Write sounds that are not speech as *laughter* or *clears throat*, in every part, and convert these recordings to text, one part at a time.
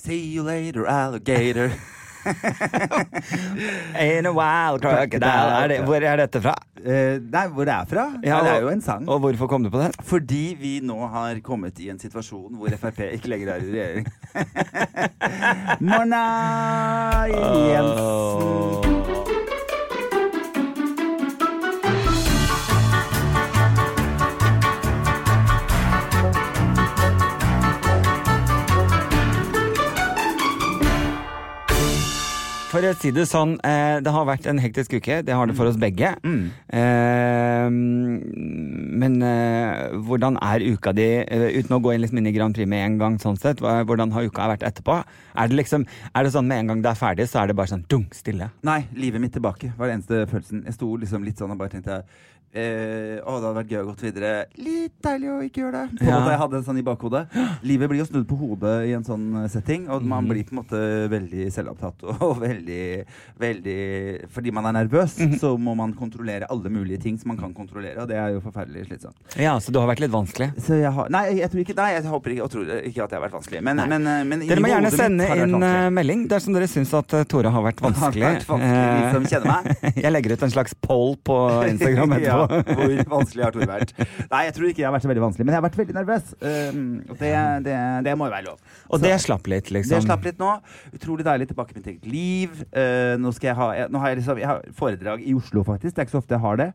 See you later, alligator. *laughs* In a wild crocodile. Er det, hvor er dette fra? Eh, nei, hvor det er fra? Ja, det er jo en sang. Og hvorfor kom du på den? Fordi vi nå har kommet i en situasjon hvor Frp ikke lenger er i regjering. *laughs* Morna, Jensen. For å si det sånn, eh, det har vært en hektisk uke. Det har det for oss begge. Mm. Eh, men eh, hvordan er uka di, eh, uten å gå inn liksom inn i Grand Prix med en gang, sånn sett, hvordan har uka vært etterpå? Er det liksom, er det sånn med en gang det er ferdig, så er det bare sånn dunk, stille? Nei, livet mitt tilbake var den eneste følelsen. Jeg sto liksom litt sånn og bare tenkte Eh, å, det hadde vært gøy å gått videre. Litt deilig å ikke gjøre det. Ja. Jeg hadde en sånn i bakhodet. Livet blir jo snudd på hodet i en sånn eh, setting, og man Mhm. blir på en måte veldig selvopptatt *laughs* og, veldig, veldig Fordi man er nervøs, Mhm. så må man kontrollere alle mulige ting som man kan kontrollere, og det er jo forferdelig slitsomt. Ja, så du har vært litt vanskelig. Så jeg har Nei, jeg tror ikke Nei, jeg håper ikke og tror ikke at det har vært vanskelig. Men, men, eh, men Dere må gjerne sende inn eh, melding dersom dere syns at eh, Tore har vært vanskelig. Har vært vanskelig, de som kjenner meg. *laughs* jeg legger ut en slags poll på Instagram *laughs* ja, hvor vanskelig har Tor vært? Nei, jeg tror ikke jeg har vært så veldig vanskelig, men jeg har vært veldig nervøs. Og det, det, det må jo være lov. Og Så- det slapp litt, liksom. Det slapp litt nå. Utrolig deilig tilbake i mitt eget liv. Eh, nå, skal jeg ha, jeg, nå har jeg, liksom, jeg har foredrag i Oslo, faktisk. Det er ikke så ofte jeg har det.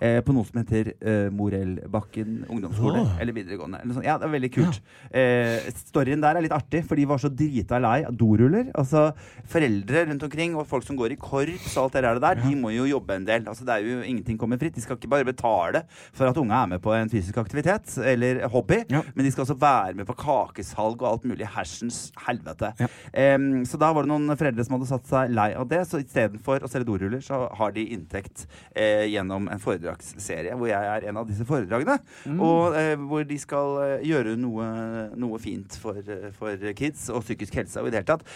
eh, på noe som heter uh, Morellbakken ungdomsskole. Oh. Eller videregående. Eller. Ja, det er veldig kult. Eh, storyen der er litt artig, for de var så drita lei av doruller. Altså, foreldre rundt omkring og folk som går i korps og alt det der, der de må jo jobbe en del. Altså, det er jo ingenting kommer fritt. De skal ikke bare betale for at unga er med på en fysisk aktivitet eller hobby, Ja. men de skal også være med på kakesalg og alt mulig hersens helvete. Ja. Um, så da var det noen foreldre som hadde satt seg lei av det, så istedenfor å selge doruller, så har de inntekt eh, gjennom en foredragsserie hvor jeg er en av disse foredragene. Og eh, hvor de skal eh, gjøre noe, noe fint for, for kids og psykisk helse og i det hele tatt.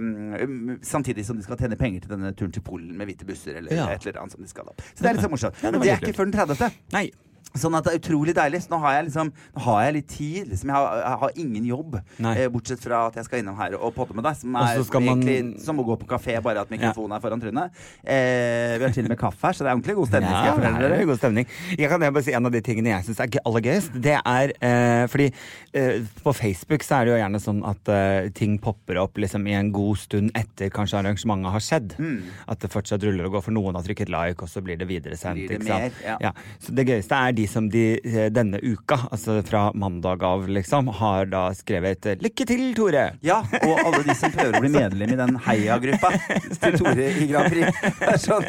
Um, samtidig som de skal tjene penger til denne turen til Polen med hvite busser eller Ja. et eller annet som de skal da. Så det er litt så morsomt. Men det er ikke før den 30. Nei. Sånn at det er utrolig deilig. Så nå har jeg liksom Nå har jeg litt tid. Liksom. Jeg, har, jeg har ingen jobb, eh, bortsett fra at jeg skal innom her og potte med deg. Som er skal man- som å gå på kafé, bare at mikrofonen er foran trynet. Eh, vi har til og med kaffe her, så det er ordentlig god stemning. Ja, jeg det er god stemning. Jeg kan bare si En av de tingene jeg syns er aller gøyest, det er eh, fordi eh, på Facebook så er det jo gjerne sånn at eh, ting popper opp liksom i en god stund etter kanskje arrangementet har skjedd. Mm. At det fortsatt ruller og går, for noen har trykket like, og så blir det videresendt. Blir det mer, ja. Så det gøyeste er de som de, eh, denne uka, altså fra mandag av, liksom, har da skrevet eh, 'Lykke til, Tore'. Ja, og alle de som prøver å bli medlem i den heiagruppa *laughs* til Tore i Grand Prix. Er sånn,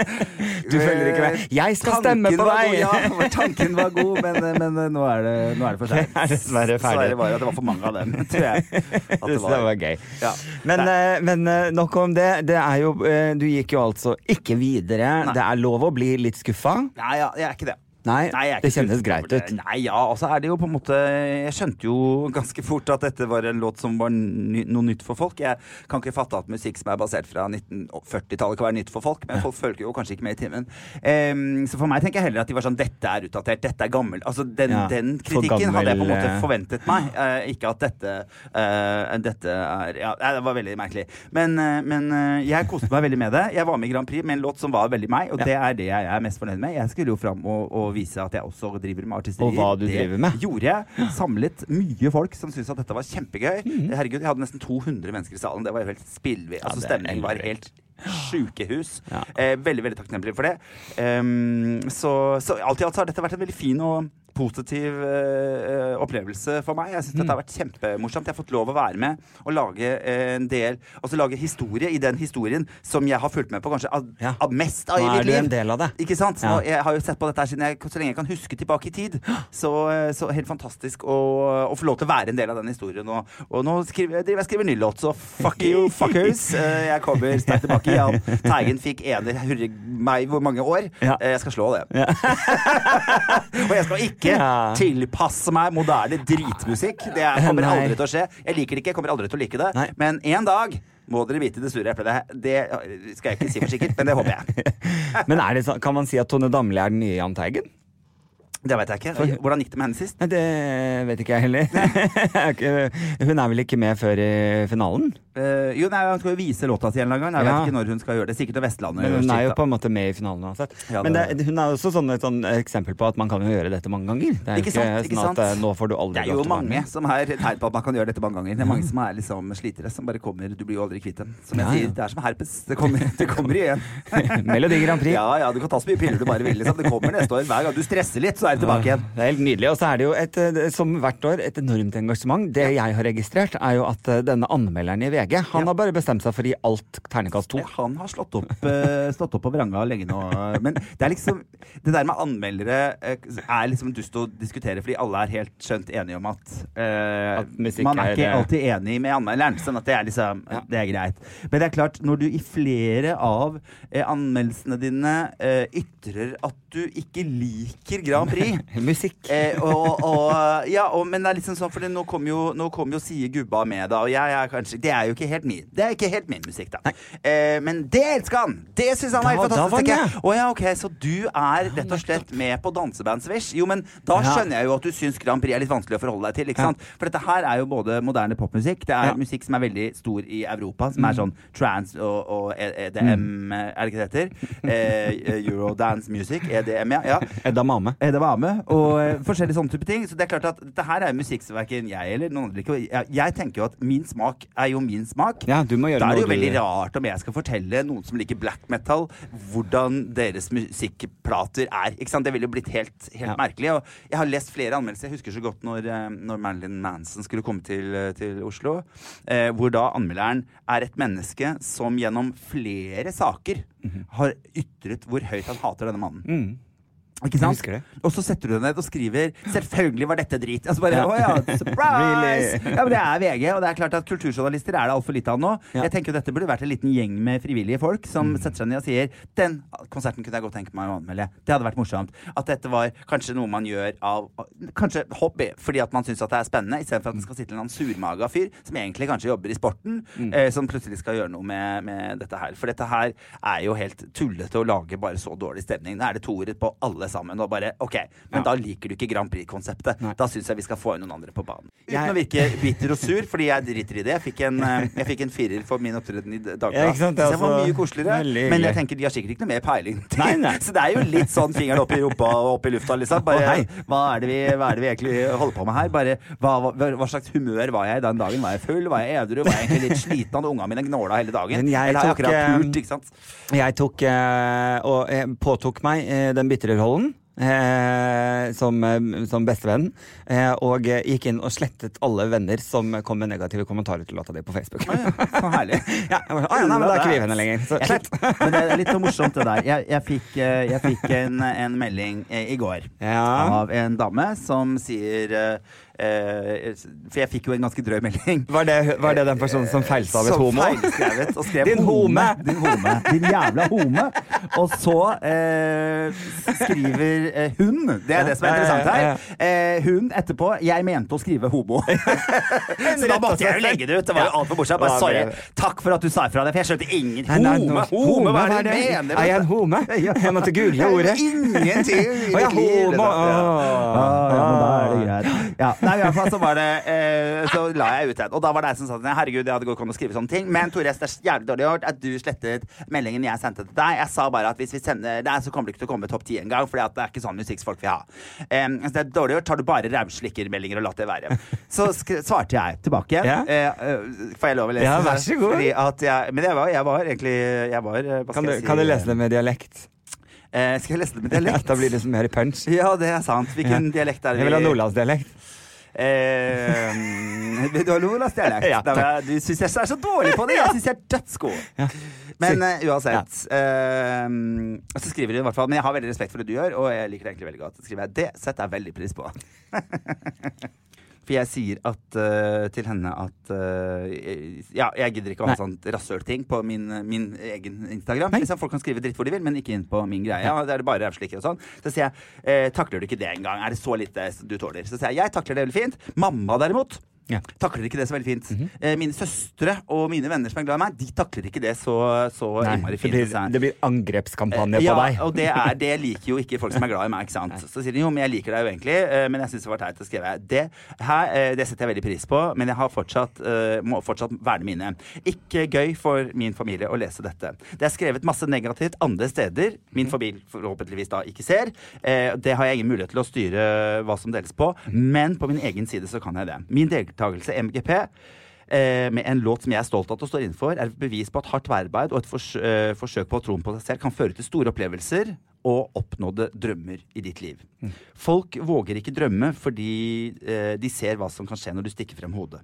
Du følger ikke med. Jeg skal stemme på deg! god, Ja, tanken var god, men, men nå, er det, nå er det for seint. Det *laughs* er dessverre ferdig. Dessverre var det at det var for mange av dem, *laughs* tror jeg. At Det, det var gøy. Ja. Men, eh, men eh, nok om det. det er jo, eh, du gikk jo altså ikke videre. Nei. Det er lov å bli litt skuffa. Nei, ja, jeg er ikke det. Nei, Nei, det kjennes greit ut. Nei, ja, og så er det jo på en måte Jeg skjønte jo ganske fort at dette var en låt som var ny, noe nytt for folk. Jeg kan ikke fatte at musikk som er basert fra 1940-tallet kan være nytt for folk, men folk følger jo kanskje ikke med i timen. Um, så for meg tenker jeg heller at de var sånn Dette er utdatert, dette er gammelt. Altså den, Ja, den kritikken hadde jeg på en måte eh. forventet meg. Uh, ikke at dette uh, Dette er Ja, det var veldig merkelig. Men, uh, men jeg koste meg veldig med det. Jeg var med i Grand Prix med en låt som var veldig meg, og Ja. det er det jeg er mest fornøyd med. Jeg skulle jo fram og, og vise at jeg også driver med artisteri. Og hva du det driver med. gjorde jeg. Samlet mye folk som syntes at dette var kjempegøy. Mhm. Herregud, jeg hadde nesten 200 mennesker i salen. Det var jo helt spillvill. Altså, stemningen var helt helt sjukehus. Ja. Eh, veldig veldig takknemlig for det. Um, så, så alt i alt så har dette vært en veldig fin og positiv eh, opplevelse for meg. Jeg synes dette har vært kjempemorsomt. Jeg har fått lov å være med og lage eh, en del Altså lage historie i den historien som jeg har fulgt med på kanskje av, Ja. av mest av Nå i er mitt du liv. en del av det. Ikke sant? Ja. Jeg har jo sett på dette her siden jeg, så lenge jeg kan huske tilbake i tid. Så, så helt fantastisk å, å få lov til å være en del av den historien. Og, og nå skriver, driver jeg skriver ny låt, så fuck you, *laughs* fuckers. Eh, Jeg kommer sterkt tilbake. Jan Teigen fikk ener hurre meg hvor mange år. Ja. Eh, Jeg skal slå det. *laughs* og jeg skal ikke Ja. tilpasse meg moderne dritmusikk. Det er- *laughs* kommer aldri til å skje. Jeg liker det ikke, jeg kommer aldri til å like det. Nei. Men en dag må dere vite det sure eplet. Det, det skal jeg ikke si for sikkert, men det håper jeg. *laughs* Men er det kan man si at Tone Damli er den nye Jahn Teigen? Det vet jeg ikke. Hvordan gikk det med henne sist? Det vet ikke jeg heller. *laughs* Er Hun er vel ikke med før i finalen? Eh, jo, nei, Hun skal jo vise låta si en eller annen gang. Jeg Ja. vet ikke når hun skal gjøre det. Sikkert til Vestlandet. Men hun er jo på en måte med i finalen uansett. Ja, Men det- hun er også sånn, et sånn eksempel på at man kan jo gjøre dette mange ganger. Det er Ikke sant, ikke sånn at sant? eh, nå får du aldri Det er jo mange med. som er tegn på at man kan gjøre dette mange ganger. Det er mange som er liksom slitere, som bare kommer Du blir jo aldri kvitt dem. Som jeg Ja, sier, det er som herpes. Det kommer, *laughs* det kommer igjen. *laughs* Melodi Grand Prix. Ja, ja, du kan ta så mye piller du bare vil. Liksom. Det kommer neste år. Hver gang du stresser litt, så er det tilbake igjen. Det er helt nydelig. Og så er det jo et, eh, som hvert år et enormt engasjement. Det jeg har registrert, er jo at denne anmelderen i VG, han Ja. har bare bestemt seg for å gi alt terningkast to. Han har slått opp, eh, slått opp på vranga lenge nå. Men det er liksom Det der med anmeldere eh, er liksom dust å diskutere, fordi alle er helt skjønt enige om at, uh, At Man er er, ikke alltid enig med anmelderen. Sånn at det er liksom Ja. Det er greit. Men det er klart, når du i flere av anmeldelsene dine uh, ytrer at du ikke liker Grand Prix *laughs* Musikk. Eh, og, og, ja, og, men det er liksom sånn, for nå kom jo, nå kom jo Sie Gubba med, da. Og jeg er kanskje Det er jo ikke helt min Det er ikke helt min musikk, da. Eh, men det elsker han! Det syns han var helt fantastisk. Å ja, ok, Så du er rett og slett med på Dansebandswish? Jo, men da skjønner jeg jo at du syns Grand Prix er litt vanskelig å forholde deg til. ikke sant? For dette her er jo både moderne popmusikk, det er musikk som er veldig stor i Europa, som er sånn trans og, og EDM, er det ikke det heter? Eh, Eurodance music, EDM, ja. ja. *laughs* Edda Mame. Eh, Det og eh, forskjellige sånne type ting. Så det er klart at dette her er musikk som verken jeg eller noen andre liker. Jeg, jeg tenker jo at min smak er jo min smak. Ja, du må gjøre Da er det jo veldig du- rart om jeg skal fortelle noen som liker black metal, hvordan deres musikkplater er. Ikke sant? Det ville jo blitt helt, helt Ja. merkelig. Og jeg har lest flere anmeldelser. Jeg husker så godt når, eh, når Marilyn Manson skulle komme til, eh, til Oslo. Eh, hvor da anmelderen er et menneske som gjennom flere saker. Har ytret hvor høyt han hater denne mannen. Mm. Ikke sant? Og så setter du deg ned og skriver 'Selvfølgelig var dette drit'. Altså bare, Ja. ja, *laughs* surprise! Ja, men Det er VG, og det er klart at kulturjournalister er det altfor lite av nå. Ja. Jeg tenker jo Dette burde vært en liten gjeng med frivillige folk Mm. som setter seg ned og sier 'Den konserten kunne jeg godt tenke meg å anmelde'. Det hadde vært morsomt. At dette var kanskje noe man gjør av Kanskje hobby, fordi at man syns det er spennende, istedenfor at man skal sitte en surmaga fyr som egentlig kanskje jobber i sporten, Mm. eh, som plutselig skal gjøre noe med, med dette her. For dette her er jo helt tullete å lage bare så dårlig stemning. Nå er det toere på alle sammen. Og bare OK, men Ja. da liker du ikke Grand Prix-konseptet. Da syns jeg vi skal få inn noen andre på banen. Uten Jeg- å virke bitter og sur, fordi jeg driter i det. Jeg fikk en, eh, jeg fikk en firer for min opptreden i Ja, Dagbladet. ikke? Det var altså mye koseligere. Men jeg tenker de har sikkert ikke noe mer peiling. *laughs* Nei, nei. Så det er jo litt sånn fingeren opp i rumpa og opp i lufta, liksom. Bare, hei. hva, er det vi, hva er det vi egentlig holder på med her? Bare, hva, hva, hva slags humør var jeg den dagen? Var jeg full? Var jeg edru? Var jeg egentlig litt sliten? Hadde ungene mine gnåla hele dagen? Men jeg tok, eh, pult? Jeg tok eh, og jeg påtok meg eh, den bitre rollen. Eh, som, eh, som bestevenn. Eh, og eh, gikk inn og slettet alle venner som kom med negative kommentarer til låta di på Facebook. Å ja, så herlig. *laughs* Ja, bare, «Å ja, nei, men da er ikke vi venner lenger. Så slett. fikk, men det er litt så morsomt det der. Jeg, jeg fikk, eh, jeg fikk en, en melding i går av en dame som sier eh, eh, For jeg fikk jo en ganske drøy melding. *laughs* Var det, var det den personen som feilstavet Som homo? feilskrevet og skrev Din home. Din home. Din jævla home. Og så eh, skriver eh, hun Det er det som er interessant her. Eh, hun etterpå Jeg mente å skrive homo. *laughs* så da måtte jeg jo legge det ut. Det var jo altfor morsomt. Bare sorry. Takk for at du sa ifra det, for jeg skjønte ingen Home! Home, hva er det du mener? Er jeg en home? Jeg måtte google ordet. Ingenting Å mitt homo. Ah, ja, men da er det greit. Ja, nei, i hvert fall så var det eh, Så la jeg ut den. Og da var det jeg som sa sånn, herregud, jeg hadde godt an å skrive sånne ting. Men Tore, det er jævlig dårlig gjort at du slettet meldingen jeg sendte til deg. Jeg sa bare at hvis vi sender det, så kommer det ikke til å komme topp ti engang. For det er ikke sånn musikksfolk vil ha. Um, så det er dårlig gjort. Tar du bare rævslikkermeldinger og lar det være. Så svarte jeg tilbake. Ja. Eh, eh, får jeg lov å lese Ja, vær så god. Jeg, men jeg var, jeg var egentlig jeg var, eh, Kan du, si? kan du lese det med dialekt? Eh, skal jeg lese det med Ja, dialekt? *laughs* da blir det liksom mer punch. Ja, det er sant. Hvilken Ja. dialekt er det? Jeg vil ha nordlandsdialekt. Eh, du har nordlandsdialekt. Ja, du syns jeg er så dårlig på det! Jeg syns jeg er dødsgod. Ja. Men uh, uansett. eh, så skriver hun i hvert fall Men jeg har veldig respekt for det du gjør, og jeg liker det egentlig veldig godt. Så skriver jeg det setter jeg veldig pris på. *laughs* For jeg sier at, uh, til henne at uh, Ja, jeg gidder ikke å ha sånn rasølting på min, min egen Instagram. Liksom, folk kan skrive dritt hvor de vil, men ikke inn på min greie. Ja, det er det bare rævslikker og sånn. Så sier jeg uh, takler du ikke det engang? Er det så lite du tåler? Så sier jeg jeg takler det veldig fint. Mamma derimot Ja. Takler ikke det så veldig fint. Mm -hmm. mine søstre og mine venner som er glad i meg, de takler ikke det så, så Nei, innmari det blir, det blir angrepskampanje ja, på deg. og det, er, det liker jo ikke folk som er glad i meg. ikke sant? Så sier de jo, men jeg liker deg jo egentlig, eh, men jeg syns det var teit å skrive. Det her, eh, det setter jeg veldig pris på, men jeg har fortsatt, eh, må fortsatt verne mine. Ikke gøy for min familie å lese dette. Det er skrevet masse negativt andre steder min familie forhåpentligvis da ikke ser. Eh, Det har jeg ingen mulighet til å styre hva som deles på, men på min egen side så kan jeg det. Min deltakelse MGP eh, med en låt som jeg er stolt av at å står innenfor, er et bevis på at hardt arbeid og et fors eh, forsøk på å troen på seg selv kan føre til store opplevelser og oppnådde drømmer i ditt liv. Folk våger ikke drømme fordi eh, de ser hva som kan skje når du stikker frem hodet.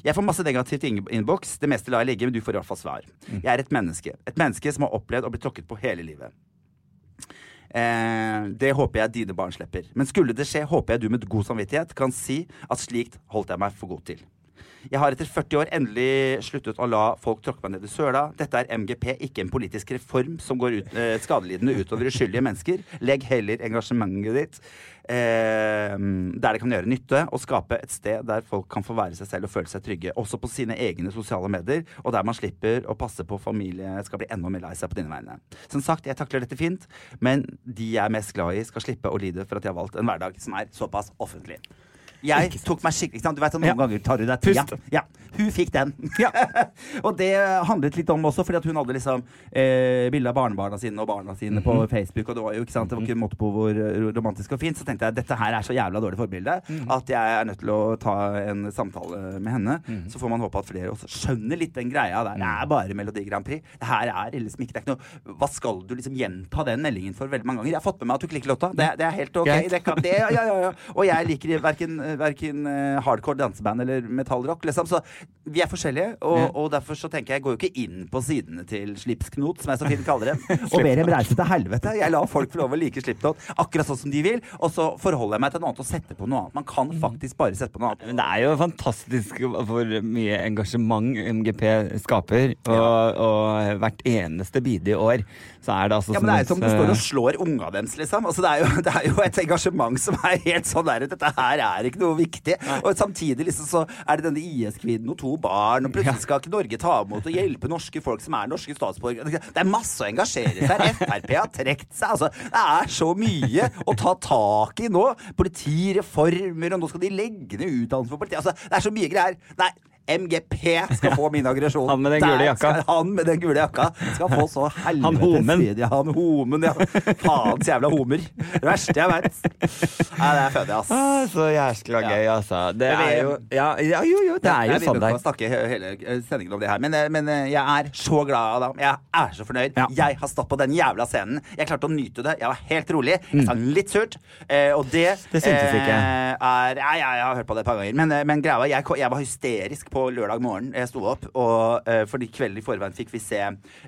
Jeg får masse negativt innboks. Det meste lar jeg ligge, men du får i hvert fall svar. Jeg er et menneske. Et menneske som har opplevd å bli tråkket på hele livet. Eh, det håper jeg dine barn slipper. Men skulle det skje, håper jeg du med god samvittighet kan si at slikt holdt jeg meg for god til. Jeg har etter 40 år endelig sluttet å la folk tråkke meg ned i søla. Dette er MGP, ikke en politisk reform som går ut, eh, skadelidende utover uskyldige mennesker. Legg heller engasjementet ditt eh, der det kan gjøre nytte, og skape et sted der folk kan få være seg selv og føle seg trygge. Også på sine egne sosiale medier, og der man slipper å passe på familie skal bli enda mer lei seg på dine vegne. Som sagt, jeg takler dette fint, men de jeg er mest glad i, skal slippe å lide for at jeg har valgt en hverdag som er såpass offentlig. Jeg tok meg skikkelig? Du vet at Noen Ja. ganger tar du deg tida. Ja. Hun fikk den. *laughs* og det handlet litt om også, fordi at hun hadde liksom eh, bilde av barnebarna sine og barna sine på Facebook, og det var jo ikke sant, det var ikke en måte på hvor eh, romantisk og fint. Så tenkte jeg dette her er så jævla dårlig forbilde at jeg er nødt til å ta en samtale med henne. Så får man håpe at flere også skjønner litt den greia der. Det er bare Melodi Grand Prix. Det her er liksom ikke det er ikke noe Hva skal du liksom gjenta den meldingen for veldig mange ganger? Jeg har fått med meg at du ikke liker låta. Det, det er helt ok. Det kan, det, ja, ja, ja. Og jeg liker verken, verken eh, hardcore danseband eller metallrock, liksom. Så vi er forskjellige, og, og derfor så tenker jeg jeg går jo ikke inn på sidene til Slipsknot, som jeg så fint kaller det. *laughs* og ber dem reise til helvete. Jeg lar folk få lov å like Slipknot akkurat sånn som de vil, og så forholder jeg meg til noe annet og setter på noe annet. Man kan faktisk bare sette på noe annet. Men det er jo fantastisk hvor mye engasjement MGP skaper. Og, og hvert eneste bidige år så er det altså Ja, men det er jo som du står og eh, slår unga deres, liksom. Altså, det, er jo, *laughs* det er jo et engasjement som er helt sånn der Dette her er ikke noe viktig. Og samtidig liksom så er det denne IS-kvinnen og to barn, og plutselig skal ikke Norge ta imot og hjelpe norske folk som er norske statsborgere. Det er masse å engasjere seg. Frp har trukket seg. Altså, det er så mye å ta tak i nå. Politireformer, og nå skal de legge ned utdannelse for politiet. Altså, det er så mye greier. Nei. MGP skal få min aggresjon. *laughs* Han med den gule jakka. skal- Han med den gule jakka skal få så helvetes *laughs* Han homen. Ja, han homen, ja. Faens jævla homer. Det verste jeg veit. Nei, det er fødig, ass. ah, Så jæskla gøy, altså. Det er jo Ja, ja jo, jo, det er jo sånn det sånn Vi snakke hele sendingen om det her, men, eh, men eh, jeg er så glad Adam. Jeg er så fornøyd. Ja. Jeg har stått på den jævla scenen. Jeg klarte å nyte det. Jeg var helt rolig. Jeg sang litt surt, eh, og det Mm. Det syntes ikke. er ja, ja, Jeg har hørt på det et par ganger. Men, men greia jeg, jeg var hysterisk på lørdag morgen. Jeg sto opp, og eh, fordi kvelden i forveien fikk vi se,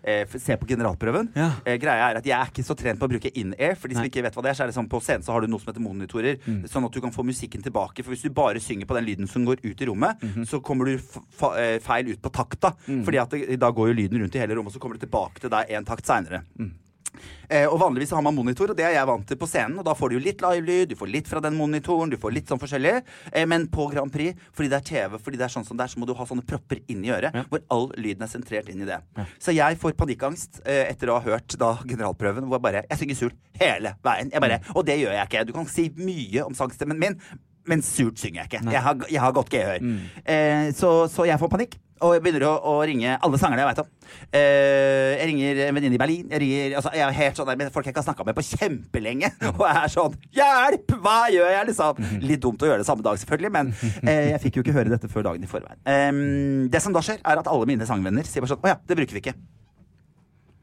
eh, se på generalprøven. Ja. Eh, greia er at Jeg er ikke så trent på å bruke in-air. For de som Nei. ikke vet hva det er, så er det sånn på scenen så har du noe som heter monitorer. Sånn at du kan få musikken tilbake. For hvis du bare synger på den lyden som går ut i rommet, så kommer du eh, feil ut på takta. Fordi at det, da går jo lyden rundt i hele rommet, og så kommer det tilbake til deg en takt seinere. Eh, og Vanligvis har man monitor, og det er jeg vant til på scenen. Og Da får du jo litt livelyd, du får litt fra den monitoren, du får litt sånn forskjellig. Eh, men på Grand Prix, fordi det er TV, fordi det er sånn som det er, så må du ha sånne propper inn i øret, hvor all lyden er sentrert inn i det. Så jeg får panikkangst eh, etter å ha hørt da generalprøven, hvor jeg bare Jeg synger surt hele veien. Jeg bare, og det gjør jeg ikke. Du kan si mye om sangstemmen min. Men surt synger jeg ikke. Jeg har, jeg har godt gehør. Eh, så, så jeg får panikk. Og jeg begynner å, å ringe alle sangerne jeg veit om. Eh, jeg ringer en venninne i Berlin. Jeg ringer altså, jeg er helt sånn der med folk jeg ikke har snakka med på kjempelenge. *laughs* Og jeg er sånn Hjelp! Hva gjør jeg? liksom Litt dumt å gjøre det samme dag, selvfølgelig, men eh, jeg fikk jo ikke høre dette før dagen i forveien. Eh, det som da skjer, er at alle mine sangvenner sier bare sånn Å ja, det bruker vi ikke.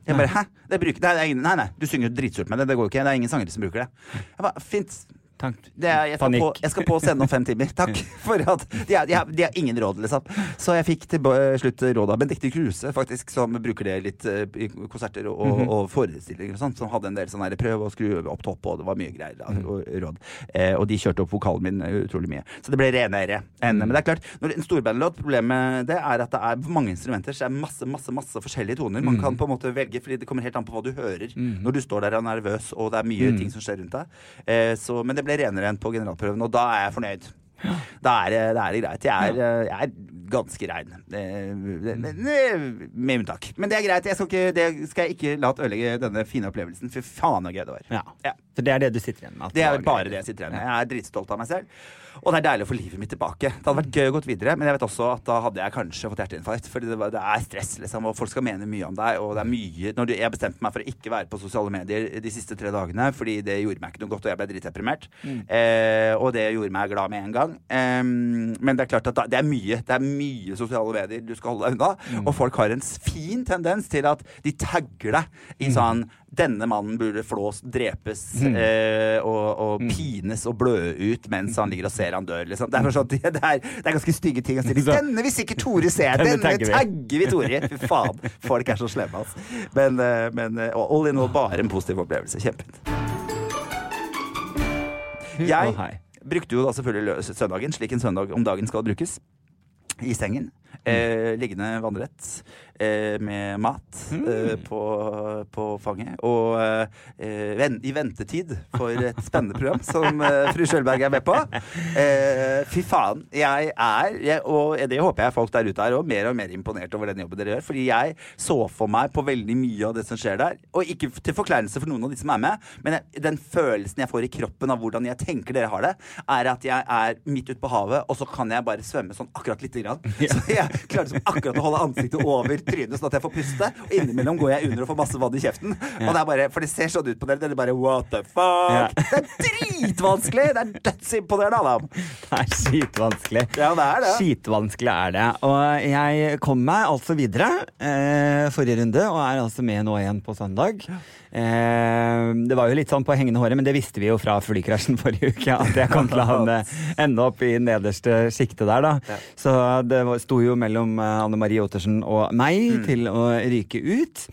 Jeg bare, Hæ? Det bruker, det ingen, nei, nei, du synger jo dritsurt med det. Det går jo ikke. Det er ingen sangere som bruker det. Jeg bare, Fint. Takk. Det er, jeg, skal på, jeg skal på scenen om fem timer. Takk. *laughs* For at de har, de har, de har ingen råd, liksom. Så jeg fikk til slutt råd av Benedicte Kruse, faktisk, som bruker det litt eh, i konserter og, Mhm. og forestillinger og sånt. Som hadde en del sånn her prøv å skru opp topp, og det var mye greier. Mhm. og råd. Eh, og de kjørte opp vokalen min eh, utrolig mye. Så det ble renere. Mhm. Men det er klart, når en storbandlåt, problemet med det er at det er mange instrumenter, så det er masse, masse, masse forskjellige toner. Man Mhm. kan på en måte velge, fordi det kommer helt an på hva du hører når du står der og er nervøs, og det er mye Mhm. ting som skjer rundt deg. Eh, så, men det ble renere enn på generalprøven, og da er jeg fornøyd. Da er det, da er det greit. Jeg er, eh, jeg er ganske rein. Eh, Med unntak. Men det er greit. Jeg skal ikke, det skal jeg ikke la ødelegge denne fine opplevelsen. Fy faen så gøy det var. Ja. Ja. For det er det du sitter igjen med? Det er bare det jeg sitter igjen med. Jeg er dritstolt av meg selv. Og det er deilig å få livet mitt tilbake. Det hadde vært gøy å gå videre, men jeg vet også at da hadde jeg kanskje fått hjerteinfarkt. For det, det er stress, liksom, og folk skal mene mye om deg. Og det er mye når du, Jeg bestemte meg for å ikke være på sosiale medier de siste tre dagene, fordi det gjorde meg ikke noe godt, og jeg ble dritdeprimert. Eh, og det gjorde meg glad med en gang. Eh, men det er klart at da, det er mye Det er mye sosiale medier du skal holde deg unna. Og folk har en fin tendens til at de tagger deg i sånn denne mannen burde flås, drepes eh, og, og pines og blø ut mens han ligger og ser han dør. Liksom. Det, er sånn, det, er, det er ganske stygge ting å si. Denne vil sikkert Tore se! Denne Denne tagger vi. tagger vi Tore! Fy faen. Folk er så slemme, altså. Men, eh, men eh, all in all bare en positiv opplevelse. Kjempefint. Jeg brukte jo da selvfølgelig søndagen, slik en søndag om dagen skal brukes. I sengen. Eh, liggende vannrett eh, med mat eh, på, på fanget. Og eh, ven, i ventetid for et *laughs* spennende program som eh, fru Sjølberg er med på. Eh, fy faen. Jeg er, jeg, og det håper jeg folk der ute er òg, mer og mer imponert over den jobben dere gjør. Fordi jeg så for meg på veldig mye av det som skjer der. Og ikke til forkleinelse for noen av de som er med, men jeg, den følelsen jeg får i kroppen av hvordan jeg tenker dere har det, er at jeg er midt ute på havet, og så kan jeg bare svømme sånn akkurat lite grann. Så jeg klarer liksom akkurat å holde ansiktet over trynet, sånn at jeg får puste. Og innimellom går jeg under og får masse vann i kjeften. Og det er bare, For det ser sånn ut på dere. Dere bare what the fuck? Det er dritvanskelig! Det er dødsimponerende, Adam. Det er skitvanskelig. Ja, det er det. Skitvanskelig er det. Og jeg kom meg altså videre eh, forrige runde, og er altså med nå igjen på søndag. Eh, det var jo litt sånn på hengende håret, men det visste vi jo fra flykrasjen forrige uke. At jeg kom til å *laughs* ende opp i nederste sjiktet der, da. Så det var- sto jo mellom eh, Anne Marie Ottersen og meg til å ryke ut.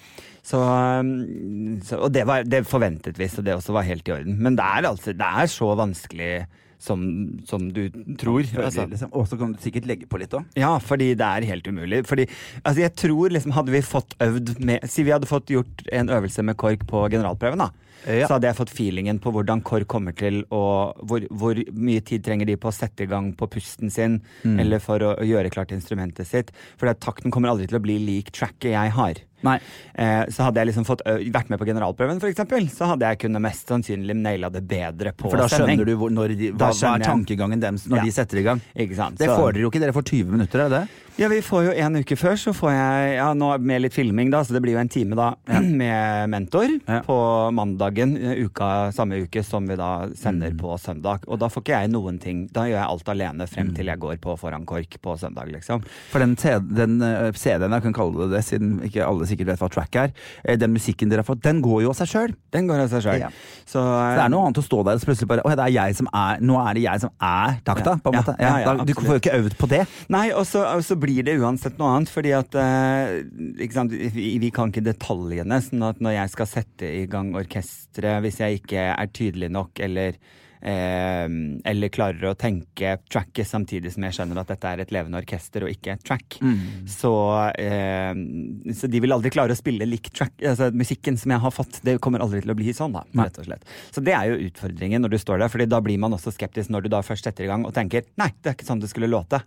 Så, um, så, og det, var, det forventet vi, så det også var helt i orden. Men det er altså det er så vanskelig som, som du tror. Altså. Liksom. Og så kan du sikkert legge på litt òg. Ja, fordi det er helt umulig. Fordi, altså jeg tror liksom, Hadde vi fått øvd med Si vi hadde fått gjort en øvelse med KORK på generalprøven, da. Ja. Så hadde jeg fått feelingen på hvordan KORK kommer til å hvor, hvor mye tid trenger de på å sette i gang på pusten sin, Mm. eller for å, å gjøre klart instrumentet sitt. For takten kommer aldri til å bli lik tracket jeg har. Eh, så hadde jeg liksom fått vært med på generalprøven, eksempel, så hadde jeg kunnet mest sannsynlig naila det bedre på sending. For da sending. skjønner du hvor, de, hva, hva er tankegangen deres når Ja. de setter i gang. Ikke sant? Det Så- får dere jo ikke. Dere får 20 minutter, er det det? Ja, vi får jo en uke før, så får jeg ja, nå med litt filming, da, så det blir jo en time da *clears throat* med mentor Ja. på mandagen uka, samme uke som vi da sender Mm. på søndag. Og da får ikke jeg noen ting. Da gjør jeg alt alene frem til jeg går på foran KORK på søndag, liksom. For den, den CD-en, jeg kan kalle det det, siden ikke alle sikkert vet hva track er, eh, den musikken dere har fått, den går jo av seg sjøl. Den går av seg sjøl. Ja. Så, Det er noe annet å stå der og så plutselig bare Å det er jeg som er Nå er det jeg som er takta, på en Ja, måte. ja, ja, du får jo ikke øvd på det. Nei, og så, og så blir det uansett noe annet, fordi at eh, sant, vi, vi kan ikke detaljene. sånn at når jeg skal sette i gang orkesteret, hvis jeg ikke er tydelig nok eller eh, eller klarer å tenke tracket samtidig som jeg skjønner at dette er et levende orkester og ikke et track. Så, eh, så de vil aldri klare å spille lik track. Altså, musikken som jeg har fått, det kommer aldri til å bli sånn, da, rett og slett. Så det er jo utfordringen når du står der, Fordi da blir man også skeptisk når du da først setter i gang og tenker nei, det er ikke sånn det skulle låte.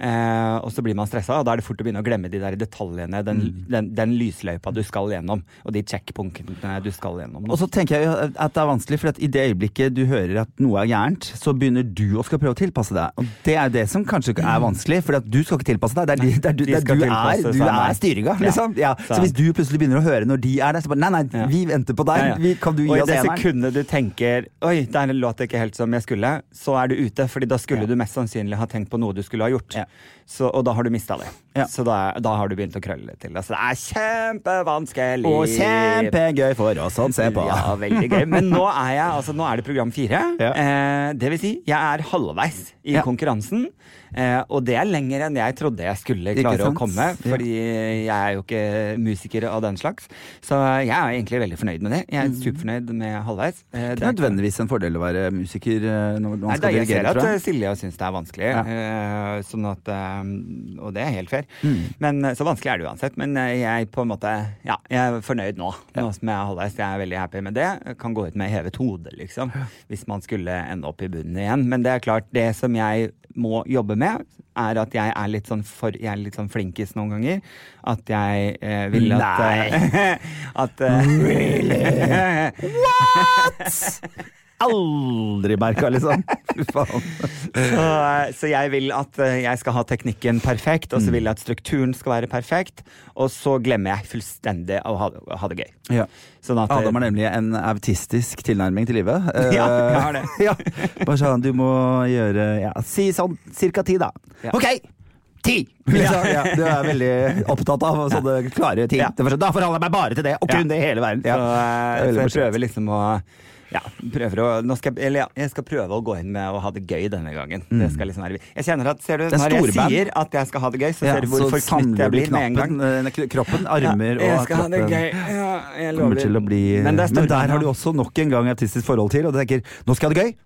Eh, og så blir man stressa, og da er det fort å begynne å glemme de der detaljene, den, den, den lysløypa du skal gjennom, og de checkpunktene du skal gjennom. Nå. Og så tenker jeg at det er vanskelig, for at i det øyeblikket du hører at noe er gærent, så begynner du å skal prøve å tilpasse deg. Og det er det som kanskje er vanskelig, for at du skal ikke tilpasse deg. Det er, de, det er, du, De det er, du, er, du er styringa, liksom. Ja. Så Så- hvis du plutselig begynner å høre når de er der, så bare nei, nei, vi venter på deg. Ja, ja. Vi, kan du gi og i det sekundet du tenker Oi, det låt ikke helt som jeg skulle, så er du ute. Fordi da skulle Ja. du mest sannsynlig ha tenkt på noe du skulle ha gjort. Ja. Så, og da har du mista det. Ja. Så da, da har du begynt å krølle til til. Altså, det er kjempevanskelig. Og kjempegøy for oss å se på. Ja, veldig gøy. Men nå er jeg, altså nå er det program fire. Ja. Eh, det vil si, jeg er halvveis i konkurransen. Eh, og det er lenger enn jeg trodde jeg skulle klare å komme, Ja. fordi jeg er jo ikke musiker av den slags. Så jeg er egentlig veldig fornøyd med det. Jeg er superfornøyd med halvveis. Eh, Det er ikke- nødvendigvis en fordel å være musiker eh, når man Nei, skal tror jeg ser dirigere, at. Silja syns det er vanskelig, Ja. eh, sånn at, eh, og det er helt fair. Mm. Men eh, Så vanskelig er det uansett. Men jeg på en måte, ja, jeg er fornøyd nå. Nå som jeg er halvveis. Jeg er veldig happy med det. Jeg kan gå ut med hevet hode, liksom. Hvis man skulle ende opp i bunnen igjen. Men det er klart, det som jeg må jobbe med, er at jeg er litt sånn, for, jeg er litt sånn flinkis noen ganger. At jeg eh, vil at Nei! *laughs* At eh, *laughs* Aldri merka, liksom. *laughs* Fy faen. Så, så jeg vil at eh, jeg skal ha teknikken perfekt, og så vil jeg at strukturen skal være perfekt. Og så glemmer jeg fullstendig å ha, ha det gøy. Ja. Sånn at Adam har nemlig en autistisk tilnærming til livet. *laughs* Ja, Eh, jeg har det. *laughs* ja. Bare sånn, du må gjøre ja, Si sånn cirka ti, da. Ja. Ok! Ti! Liksom, ja, du er veldig opptatt av sånne klare ting. Da forholder jeg meg bare til det, og kun det i hele verden. Så, eh, så jeg prøver liksom å ja, prøver å, nå skal, eller ja, jeg skal prøve å gå inn med å ha det gøy denne gangen. Det skal liksom være Jeg kjenner at, ser du, Mm. Når jeg sier at jeg skal ha det gøy, så Ja, ser du hvor forknytt jeg blir med en gang. eh, kroppen, armer ja, jeg og skal ha det kroppen. gøy. Ja, jeg Kommer til å bli Men Men der har du også nok en gang autistisk forhold til, og du tenker nå skal jeg ha det gøy.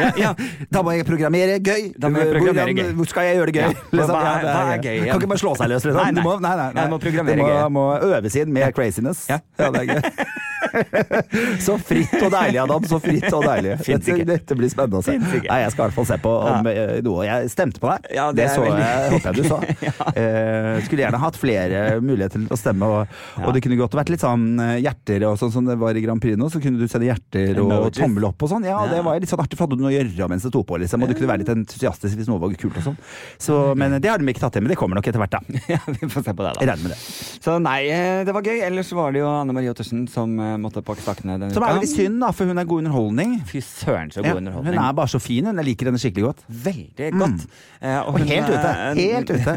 Ja, ja. *laughs* Da må jeg programmere gøy. Da må jeg programmere gøy. Hvor skal jeg gjøre det gøy? Ja, *laughs* liksom. hva er- hva er gøy igjen? Kan ikke bare slå seg løs, *laughs* liksom. Nei, nei. Du må, nei, nei, nei. Må programmere du må, gøy. må øves inn med craziness. Ja. det er gøy. *laughs* så fritt og deilig, Adam. Så fritt og deilig. Dette, dette blir spennende å se. Nei, jeg skal i hvert fall se på om ja. noe. Jeg stemte på deg. Ja, det det så veldig- jeg, håper jeg du så. *laughs* eh, skulle gjerne hatt flere muligheter til å stemme, og, Ja. og det kunne godt vært litt sånn eh, hjerter og sånn som det var i Grand Prix nå. Så kunne du sende hjerter og Emojis. tommel opp og sånn. Ja, det var litt sånn artig, for hadde du noe å gjøre mens det tok på, liksom. Og du kunne være litt entusiastisk hvis noe var kult og sånn. Så, men det har de ikke tatt til, men det kommer nok etter hvert, da. *laughs* Ja, vi får se på det, da. Jeg regner med det. Så nei, eh, det var gøy. Ellers var det jo Anne Marie Ottersen som eh, måtte pakke sakene denne Som er litt synd, da, for hun er god underholdning. Fy søren, så Ja, underholdning. hun er bare så fin, hun. Jeg liker henne skikkelig godt. Veldig godt. Eh, Og hun, helt ute. eh, Helt ute.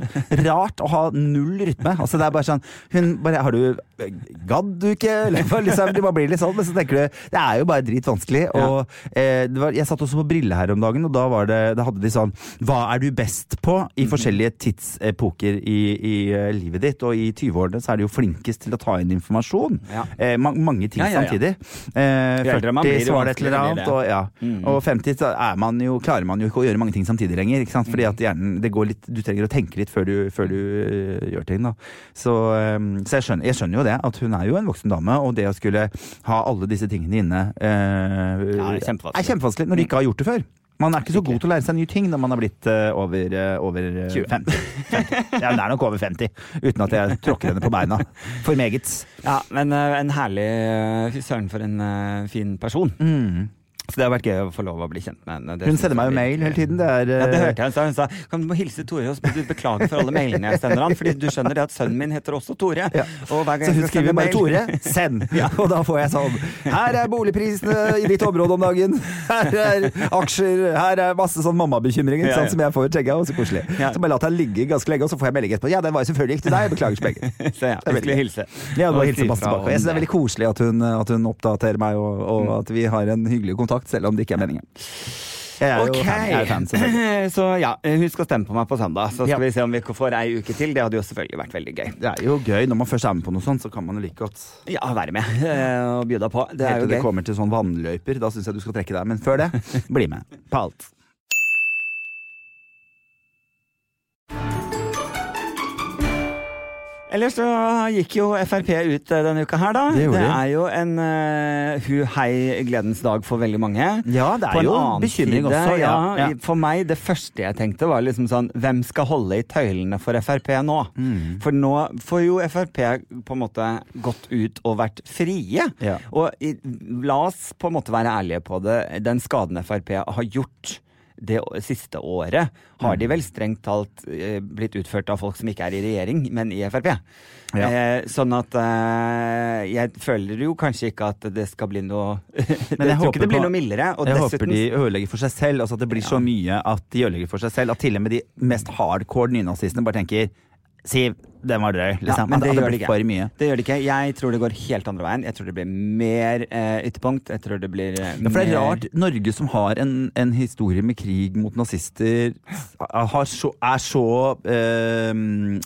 Rart å ha null rytme. Altså det er bare sånn Hun bare Har du Gadd du ikke? Eller liksom, det bare blir litt sånn. Men så tenker du Det er jo bare dritvanskelig. Og eh, det var, jeg satt også på Brille her om dagen, og da var det Da hadde de sånn Hva er du best på i forskjellige tidsepoker i, i eh, livet ditt? Og i 20-årene så er du jo flinkest til å ta inn informasjon. Ja. Eh, ma mange ting Ja, ja, ja. samtidig. Eh, Jo eldre man 40 blir, så var det et eller annet. Og, ja. Mm. og 50 så man jo, klarer man jo ikke å gjøre mange ting samtidig lenger. Ikke sant? Fordi at hjernen, det går litt, Du trenger å tenke litt før du, før du uh, gjør ting. da. Så, um, så jeg, skjønner, jeg skjønner jo det, at hun er jo en voksen dame, og det å skulle ha alle disse tingene inne uh, Ja, er kjempevanskelig når du ikke har gjort det før. Man er ikke så god til å lære seg nye ting når man har blitt øh, over, øh, over øh, 20. 50. 50. Ja, hun er nok over 50, uten at jeg tråkker henne på beina. For meget. Ja, men eh, en herlig eh, Fy søren, for en eh, fin person. Mm. Så det har vært gøy å få lov å bli kjent med henne. Hun sender meg jo mail hele tiden. Det er, Ja, det øh, hørte jeg. Hun sa, hun sa kan du må hilse Tore og så beklage for alle mailene jeg sender han. Fordi du skjønner det at sønnen min heter også Tore. Ja. Og Så hun skriver bare 'Tore, send'. *laughs* Og da får jeg sånn Her er boligprisene i ditt område om dagen. Her er aksjer. Her er masse sånn mammabekymringer Ja, ja. som jeg får. tenker jeg, og Så koselig. Ja. Så bare la jeg ligge ganske lenge, og så får jeg melding etterpå. Ja, den var jo selvfølgelig ikke til deg. Beklager så begge. *laughs* Så ja, jeg skulle hilse. Ja, du må hilse masse tilbake. Jeg syns det er veldig koselig at hun, at hun oppdaterer meg, og, og at vi har en hyggelig kontakt, selv om det ikke er meningen. Jeg er jo Ok, fan, jeg er fan selvfølgelig. *laughs* så ja, husk å stemme på meg på søndag. Så skal Ja. vi se om vi får ei uke til. Det hadde jo selvfølgelig vært veldig gøy. Det er jo gøy når man først er med på noe sånt, så kan man jo like godt Ja, være med eh, og bjuda på. Det er Helt til det gøy. kommer til sånn vannløyper. Da syns jeg du skal trekke deg. Men før det, *laughs* bli med på alt. Ellers så gikk jo Frp ut eh, denne uka her, da. Det gjorde de. er jo en uh, hu hei gledens dag for veldig mange. Ja, det er en jo bekymring side, også. Ja, Ja, ja. For meg, det første jeg tenkte, var liksom sånn Hvem skal holde i tøylene for Frp nå? Mm. For nå får jo Frp på en måte gått ut og vært frie. Og i, la oss på en måte være ærlige på det. Den skaden Frp har gjort det siste året, har Mm. de vel strengt talt eh, blitt utført av folk som ikke er i regjering, men i Frp. Ja. Eh, sånn at eh, jeg føler jo kanskje ikke at det skal bli noe *laughs* Men Jeg håper det blir noe mildere. Og jeg dessuten håper de ødelegger for seg selv. Altså at det blir så mye at de ødelegger for seg selv. At til og med de mest hardcore nynazistene bare tenker Siv, den var drøy. Liksom. Ja, men det at gjør det ikke. Det gjør det ikke. Jeg tror det går helt andre veien. Jeg tror det blir mer eh, ytterpunkt. Jeg tror det blir eh, Ja, for det er rart. Norge som har en, en historie med krig mot nazister, har så, er så eh,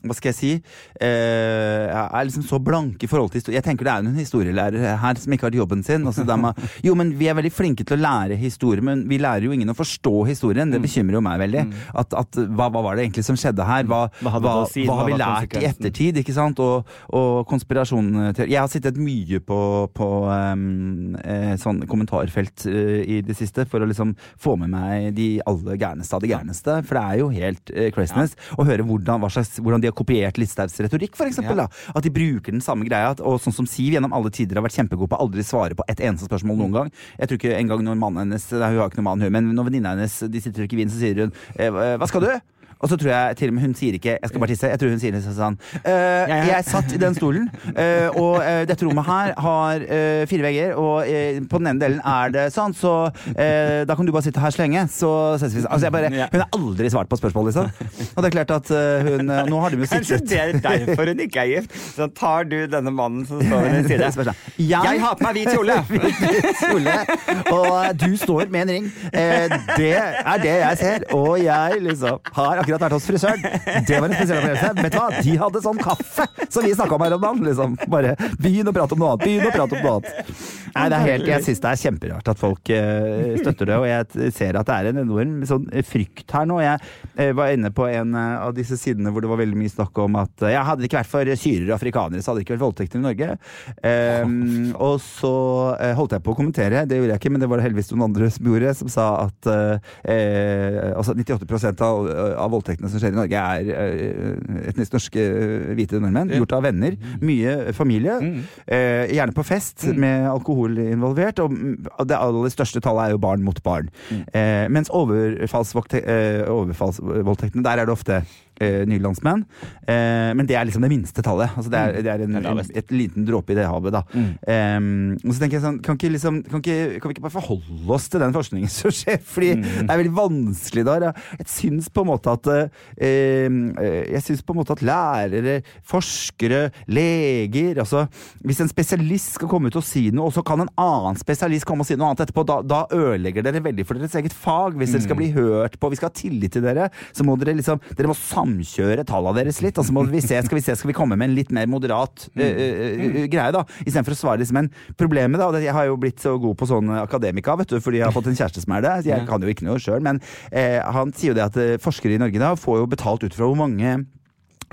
Hva skal jeg si? Eh, er liksom så blanke i forhold til historie. Jeg tenker det er en historielærer her som ikke har jobben sin. Altså, man, *laughs* jo, men Vi er veldig flinke til å lære historie, men vi lærer jo ingen å forstå historien. Det bekymrer jo meg veldig. At, at, hva, hva var det egentlig som skjedde her? Hva, Hva hadde det å si? hva Hva har vi lært i ettertid? ikke sant? Og, og konspirasjon til Jeg har sittet mye på, på um, eh, sånn kommentarfelt uh, i det siste for å liksom få med meg de aller gærneste av de gærneste. For det er jo helt uh, craziness å høre hvordan, slags, hvordan de har kopiert Listhaugs retorikk, for eksempel. Ja. Da. At de bruker den samme greia. Og sånn som Siv gjennom alle tider har vært kjempegod på å aldri svare på et eneste spørsmål noen gang. Jeg tror ikke engang når mannen hennes Hun har ikke noen mann, hun, men når venninna hennes de sitter og drikker vin, så sier hun eh, Hva skal du? Og så tror jeg til og med hun sier ikke 'jeg skal bare tisse'. Jeg tror hun sier sånn «Eh, Ja, ja. Jeg satt i den stolen, eh, og eh, dette rommet her har fire vegger, og på den ene delen er det sånn, så da kan du bare sitte her så lenge, så ses vi. Altså, bare, hun har aldri svart på spørsmål, liksom. Og det er klart at hun Nå har de jo sittet Kanskje det er derfor hun ikke er gift. Så tar du denne mannen som står ved din side. Jeg har på meg *laughs* hvit kjole! Og du står med en ring. Det er det jeg ser. Og jeg liksom har akkurat vært hos frisøren. Det var en spesiell opplevelse. Vet du hva? De hadde sånn kaffe som vi snakka om her om dagen. Liksom. Bare begynn å prate om noe annet. Begynn å prate om noe annet. Nei, det er helt, jeg syns det er kjemperart at folk eh, støtter det, og jeg ser at det er en enorm sånn frykt her nå. Jeg eh, var inne på en eh, av disse sidene hvor det var veldig mye snakk om at ja, hadde det ikke vært for syrere og afrikanere, så hadde det ikke vært voldtekter i Norge. Um, og så holdt jeg på å kommentere, det gjorde jeg ikke, men det var det heldigvis noen andre som gjorde, som sa at eh, altså 98 av, av voldtektene som skjer i Norge, er eh, etnisk norske eh, hvite nordmenn. Gjort av venner. Mye familie. Eh, gjerne på fest med alkohol involvert. Og mm, det aller største tallet er jo barn mot barn. Eh, mens overfallsvoldtektene, eh, overfallsvoldtektene, der er det ofte eh, nye landsmenn. Eh, men det er liksom det minste tallet. Altså det er, det er en, en, et liten dråpe i det havet, da. Eh, og så tenker jeg sånn, kan, ikke liksom, kan, ikke, kan vi ikke bare forholde oss til den forskningen som skjer? Fordi det er veldig vanskelig da. Jeg syns på en måte at eh, eh, Jeg syns på en måte at lærere, forskere, leger altså Hvis en spesialist skal komme ut og si noe, og så kan en annen spesialist komme og si noe annet etterpå, da, da ødelegger dere veldig for deres eget fag. Hvis dere skal bli hørt på, vi skal ha tillit til dere, så må dere liksom Dere må samkjøre tallene deres litt. Altså må vi se, skal vi se, skal vi komme med en litt mer moderat uh, uh, greie, da. Istedenfor å svare liksom. Men problemet, da, og jeg har jo blitt så god på sånn akademika, vet du, fordi jeg har fått en kjæreste som er det. Jeg kan jo ikke noe sjøl, men eh, han sier jo det at forskere i Norge da får jo betalt ut fra hvor mange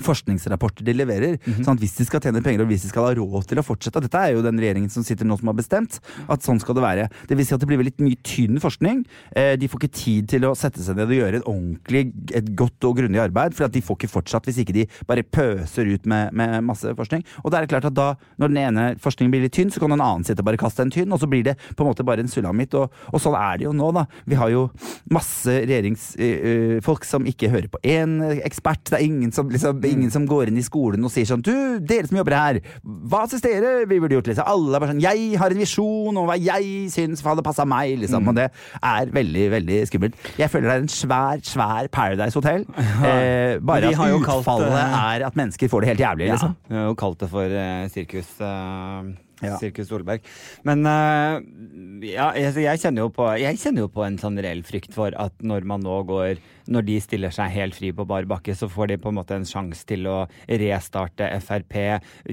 forskningsrapporter de leverer. sånn at Hvis de skal tjene penger og hvis de skal ha råd til å fortsette Dette er jo den regjeringen som sitter nå som har bestemt at sånn skal det være. Det vil si at det blir veldig mye tynn forskning. Eh, de får ikke tid til å sette seg ned og gjøre et ordentlig, et godt og grundig arbeid. For de får ikke fortsatt hvis ikke de bare pøser ut med, med masse forskning. Og da er det klart at da, når den ene forskningen blir litt tynn, så kan en annen sitte og bare kaste en tynn, og så blir det på en måte bare en sulamit. Og, og sånn er det jo nå, da. Vi har jo masse regjeringsfolk som ikke hører på én ekspert. Det er ingen som, liksom, ingen som går inn i skolen og sier sånn Du, dere som jobber her, hva syns dere vi burde gjort? Liksom. Alle er bare sånn Jeg har en visjon om hva jeg syns hadde passa meg, liksom. Og det er veldig, veldig skummelt. Jeg føler det er en svær, svær Paradise Hotel. *laughs* Eh, bare at utfallet kalt, utfallet eh, er at mennesker får det helt jævlig, Ja, liksom. vi har jo kalt det for uh, sirkus. eh, Ja. *laughs* Sirkus Solberg. Men uh, ja, jeg, jeg, kjenner jo på, jeg kjenner jo på en sånn reell frykt for at når man nå går Når de stiller seg helt fri på bar bakke, så får de på en måte en sjanse til å restarte Frp,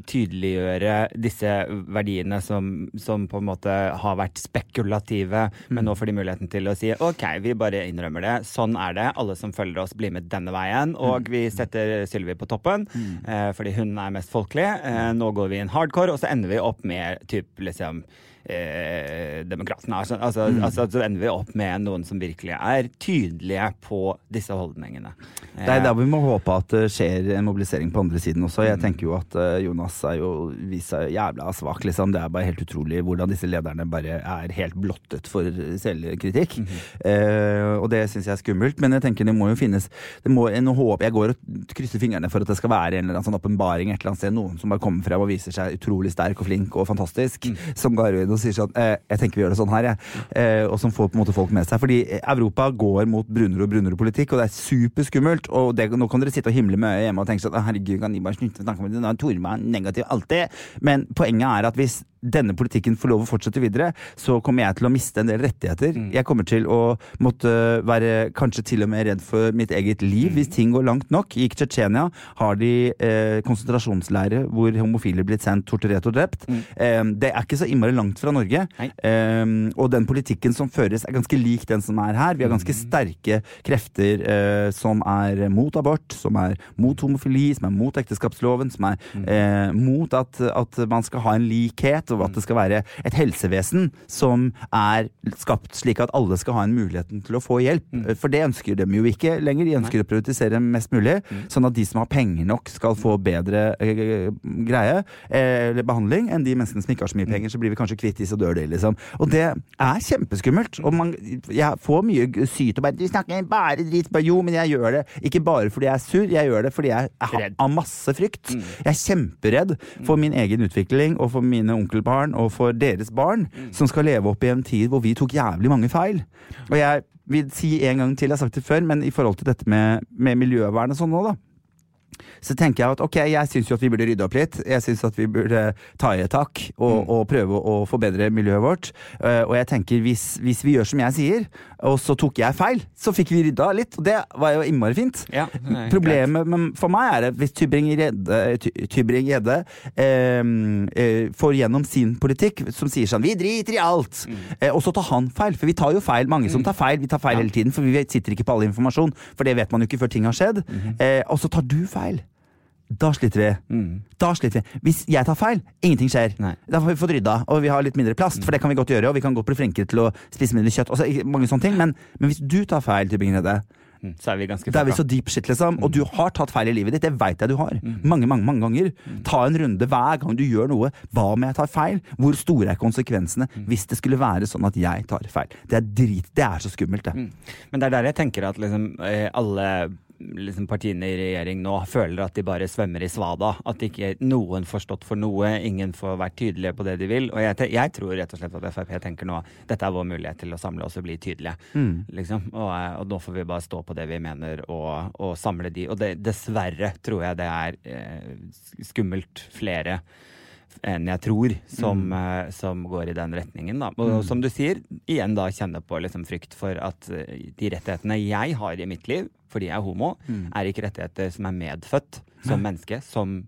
tydeliggjøre disse verdiene som, som på en måte har vært spekulative, men nå får de muligheten til å si OK, vi bare innrømmer det. Sånn er det. Alle som følger oss, blir med denne veien. Og vi setter Sylvi på toppen, eh, fordi hun er mest folkelig. Uh, nå går vi inn hardcore, og så ender vi opp med typ liksom eh, Demokratene. Altså, altså, altså, så ender vi opp med noen som virkelig er tydelige på disse holdningene. Det er der vi må håpe at det skjer en mobilisering på andre siden også. Jeg tenker jo at eh, Jonas er jo vist seg jævla svak, liksom. Det er bare helt utrolig hvordan disse lederne bare er helt blottet for selvkritikk. Eh, og det syns jeg er skummelt. Men jeg tenker det må jo finnes det må, en håp, Jeg går og krysser fingrene for at det skal være en eller annen sånn åpenbaring et eller annet sted. Noen som bare kommer frem og viser seg utrolig sterk og flink og fantastisk, som går inn og sier sånn eh, Jeg tenker vi gjør det sånn her, jeg. Eh, og som får på en måte folk med seg. Fordi Europa går mot brunere og brunere politikk, og det er superskummelt. Og det, nå kan dere sitte og himle med øyet hjemme og tenke sånn herregud, kan de bare slutte å snakke om det? Nå er Tormann negativ, det. Men poenget er at hvis denne politikken får lov å fortsette videre, så kommer jeg til å miste en del rettigheter. Jeg kommer til å måtte være kanskje til og med redd for mitt eget liv hvis ting går langt nok. I Tsjetsjenia har de eh, konsentrasjonsleirer hvor homofile blitt sendt, torturert og drept. Eh, det er ikke så innmari langt fra Norge. Nei. Eh, og den politikken som føres, er ganske lik den som er her. Vi har ganske sterke krefter uh, som er mot abort, som er mot homofili, som er mot ekteskapsloven, som er uh, mot at, at man skal ha en likhet, og at det skal være et helsevesen som er skapt slik at alle skal ha en muligheten til å få hjelp. Eh, For det ønsker de jo ikke lenger. De ønsker å prioritisere mest mulig, sånn at de som har penger nok, skal få bedre greie eller behandling enn de menneskene som ikke har så mye penger. Så blir vi kanskje kvitt de, så dør de, liksom. Og det er kjempeskummelt. Og man, jeg får mye syt og bare Du snakker bare dritt. Bare, Jo, men jeg gjør det ikke bare fordi jeg er sur, jeg gjør det fordi jeg er- har masse frykt. Jeg er kjemperedd for min egen utvikling og for mine onkelbarn og for deres barn, som skal leve opp i en tid hvor vi tok jævlig mange feil. Og jeg vil si en gang til, jeg har sagt det før, men i forhold til dette med, med miljøvern og sånn nå, da så tenker jeg at ok, jeg syns jo at vi burde rydde opp litt. Jeg syns at vi burde ta i et tak og, og prøve å forbedre miljøet vårt. Eh, og jeg tenker hvis, hvis vi gjør som jeg sier, og så tok jeg feil, så fikk vi rydda litt. Og det var jo innmari fint. Ja, nei, greit. Problemet med- for meg er at hvis Tybring-Gjedde Ty- Tybring-Gjedde, eh, eh, får gjennom sin politikk, som sier sånn 'vi driter i alt', eh, og så tar han feil. For vi tar jo feil. Mange som tar feil. Vi tar feil hele tiden, for vi sitter ikke på all informasjon. For det vet man jo ikke før ting har skjedd. eh, og så tar du feil. Da sliter vi. Da sliter vi. Hvis jeg tar feil, ingenting skjer. Nei. Da får vi fått rydda, og vi har litt mindre plast, for det kan vi godt gjøre. Og vi kan godt bli flinkere til å spise mindre kjøtt. Også, ikke- mange sånne ting. Men, men hvis du tar feil, Tybring-Gjedde, Mm, Så er vi ganske da er vi så deep shit, liksom. Og du har tatt feil i livet ditt. Det veit jeg du har. Mm. Mange, mange mange ganger. Ta en runde hver gang du gjør noe. Hva om jeg tar feil? Hvor store er konsekvensene Mm. hvis det skulle være sånn at jeg tar feil? Det er drit. Det er så skummelt, det. Mm. Men det er der jeg tenker at liksom, eh, alle liksom, partiene i regjering nå føler at de bare svømmer i svada. At ikke noen får stått for noe, ingen får vært tydelige på det de vil. Og jeg, jeg tror rett og slett at Frp tenker nå dette er vår mulighet til å samle oss og bli tydelige. Liksom. Og, eh, og nå får vi bare stå på det vi mener og, og samle de. Og det, dessverre tror jeg det er eh, skummelt flere enn jeg tror, som, eh, som går i den retningen. Da. Og som du sier, igjen da kjenne på liksom frykt for at eh, de rettighetene jeg har i mitt liv, fordi jeg er homo, er ikke rettigheter som er medfødt som menneske, som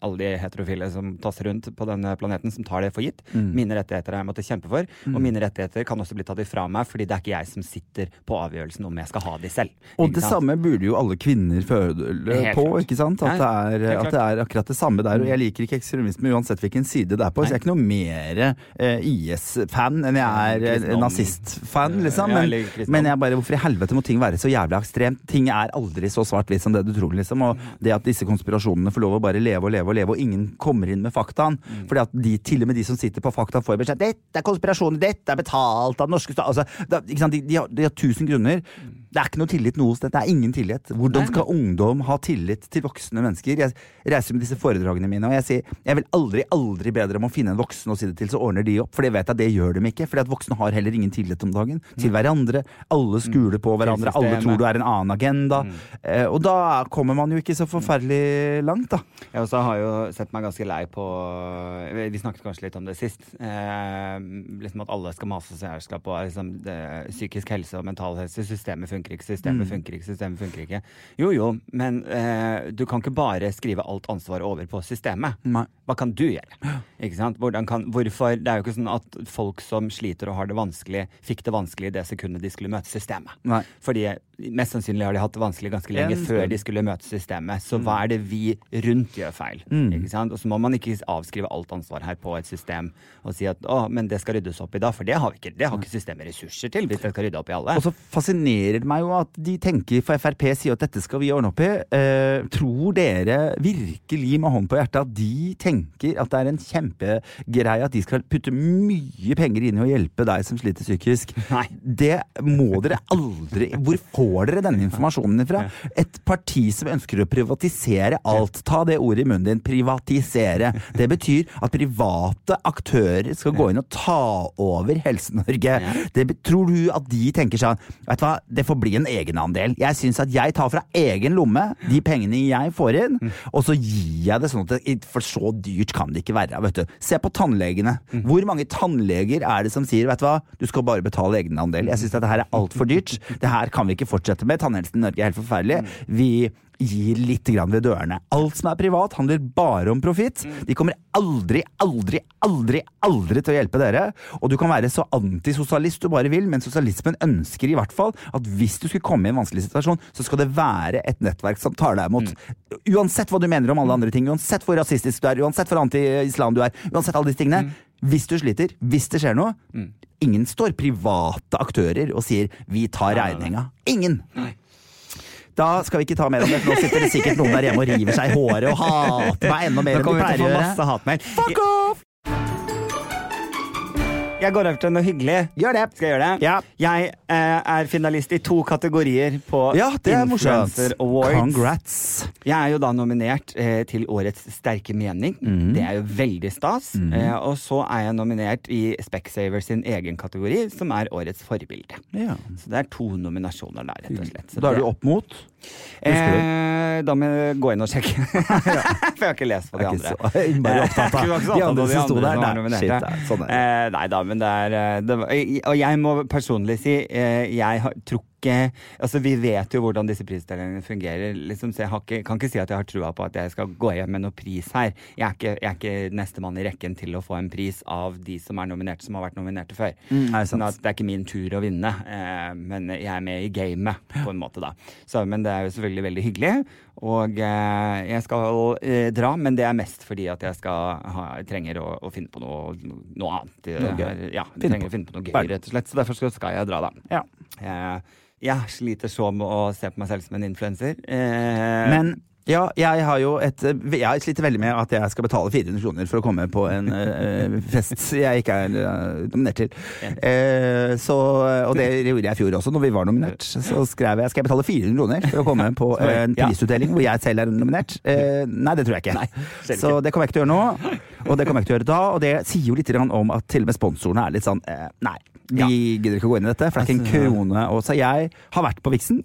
alle de heterofile som tasser rundt på denne planeten, som tar det for gitt. Mine rettigheter har jeg måttet kjempe for, og mine rettigheter kan også bli tatt ifra meg, fordi det er ikke jeg som sitter på avgjørelsen om jeg skal ha de selv. Og det sant? samme burde jo alle kvinner føle på, klart. ikke sant? At det, er, at det er akkurat det samme der. Og jeg liker ikke ekstremisme uansett hvilken side det er på. Så jeg er ikke noe mer eh, IS-fan enn jeg er eh, nazist-fan, liksom. Men, eller men jeg bare, hvorfor i helvete må ting være så jævlig ekstremt? Ting er aldri så svart-hvitt som det du tror, liksom. Og det at disse konspirasjonene får lov å bare leve og leve og leve, og ingen kommer inn med faktaen. Fordi at de, til og med de som sitter på fakta, får beskjed dette er konspirasjoner, dette er betalt av den norske stat. Altså? De, de, har, de har tusen grunner. Det er ikke noe tillit noe sted. Det er ingen tillit. Hvordan skal ungdom ha tillit til voksne mennesker? Jeg reiser med disse foredragene mine, og jeg sier jeg vil aldri, aldri bedre om å finne en voksen og si det til, så ordner de opp. For det vet jeg, det gjør de ikke. Fordi at voksne har heller ingen tillit om dagen til hverandre. Alle skuler på hverandre. Alle tror du er en annen agenda. Eh, og da kommer man jo ikke så forferdelig langt, da. Jeg også har jo sett meg ganske lei på Vi snakket kanskje litt om det sist. Eh, liksom at alle skal mase seg jævla på liksom, det, psykisk helse og mental helse. Systemet funker ikke, systemet funker ikke, systemet funker ikke. Jo jo, men eh, du kan ikke bare skrive alt ansvaret over på systemet. Nei. Hva kan du gjøre? Ikke sant? Kan, hvorfor? Det er jo ikke sånn at folk som sliter og har det vanskelig, fikk det vanskelig i det sekundet de skulle møte systemet. Nei. Fordi mest sannsynlig har de hatt det vanskelig ganske lenge En før de skulle møte systemet. Så hva er det vi rundt gjør feil? Sant? Og så må man ikke avskrive alt ansvar her på et system og si at å, men det skal ryddes opp i da, for det har, vi ikke, det har ikke systemet ressurser til hvis det skal rydde opp i alle. Og så fascinerer det meg jo at de tenker, for Frp sier at dette skal vi ordne opp i. Eh, tror dere virkelig med hånd på hjertet at de tenker at det er en kjempegreie at de skal putte mye penger inn i å hjelpe deg som sliter psykisk? Nei. Det må dere aldri Hvor får får dere denne informasjonen ifra? Et parti som ønsker å privatisere alt. Ta det ordet i munnen din. Privatisere. Det betyr at private aktører skal gå inn og ta over Helse-Norge. Tror du at de tenker sånn Vet du hva, det får bli en egenandel. Jeg syns at jeg tar fra egen lomme de pengene jeg får inn, og så gir jeg det sånn at det, For så dyrt kan det ikke være. vet du. Se på tannlegene. Hvor mange tannleger er det som sier vet du hva, du skal bare betale egenandel? Jeg syns dette her er altfor dyrt. Det her kan vi ikke fortsette med. Tannhelsen i Norge er helt forferdelig. Vi gir litt grann ved dørene. Alt som er privat, handler bare om profitt. De kommer aldri, aldri, aldri, aldri til å hjelpe dere. Og du kan være så antisosialist du bare vil, men sosialismen ønsker i hvert fall at hvis du skulle komme i en vanskelig situasjon, så skal det være et nettverk som tar deg imot. Uansett hva du mener om alle andre ting, uansett hvor rasistisk du er, uansett hvor anti-islam du er, uansett alle disse tingene. Hvis du sliter, hvis det skjer noe Ingen står private aktører og sier 'vi tar regninga'. Ingen! Da skal vi ikke ta mer om det, for nå sitter det sikkert noen der hjemme og river seg i håret og hater meg enda mer enn de pleier å gjøre. Fuck off! Jeg går over til noe hyggelig. Gjør det. Skal jeg gjøre det? Ja. Jeg eh, er finalist i to kategorier på Ja, det er morsomt. Influencer Awards. Congrats. Jeg er jo da nominert eh, til Årets sterke mening. Mhm. Det er jo veldig stas. Eh, og så er jeg nominert i Specsavers sin egen kategori, som er Årets forbilde. Ja. Så det er to nominasjoner der, rett og slett. Så Da er det- du opp mot Husker du? Eh, da må jeg gå inn og sjekke. *laughs* For jeg har ikke lest på de Er andre. så innmari opptatt av Jeg ikke så de opptatt andre som sto der. som var Nei, nominert, shit, er sånn er det. Eh, nei da, men det er eh, det Og jeg må personlig si, eh, jeg tror ikke Altså, vi vet jo hvordan disse prisdelingene fungerer, liksom, så jeg ikke, kan ikke si at jeg har trua på at jeg skal gå hjem med noe pris her. Jeg er ikke, jeg er ikke nestemann i rekken til å få en pris av de som er nominerte, som har vært nominerte før. Mm, det? Sånn at det er ikke min tur å vinne, eh, men jeg er med i gamet, på en måte, da. Så, men det er jo selvfølgelig veldig hyggelig. Og eh, jeg skal eh, dra, men det er mest fordi at jeg skal ha, jeg trenger å, å finne på noe, noe annet. Noe. Ja, jeg trenger å finne på noe gøy, rett og slett. Så derfor skal- skal jeg dra, da. Ja. Jeg sliter så med å se på meg selv som en influenser. Eh, Men ja, jeg har jo et Jeg sliter veldig med at jeg skal betale 400 kroner for å komme på en eh, fest jeg ikke er eh, nominert til. Eh, så, og det gjorde jeg i fjor også, når vi var nominert. Så skrev jeg skal jeg betale 400 kroner for å komme på en prisutdeling hvor jeg selv er nominert. Eh, nei, det tror jeg ikke. Nei, så det kommer jeg ikke til å gjøre nå. Og det kommer jeg ikke til å gjøre da. Og det sier jo litt om at til og med sponsorene er litt sånn eh, Nei, vi Ja. gidder ikke å gå inn i dette, for det er ikke en Altså, krone. Og så jeg har vært på Vixen.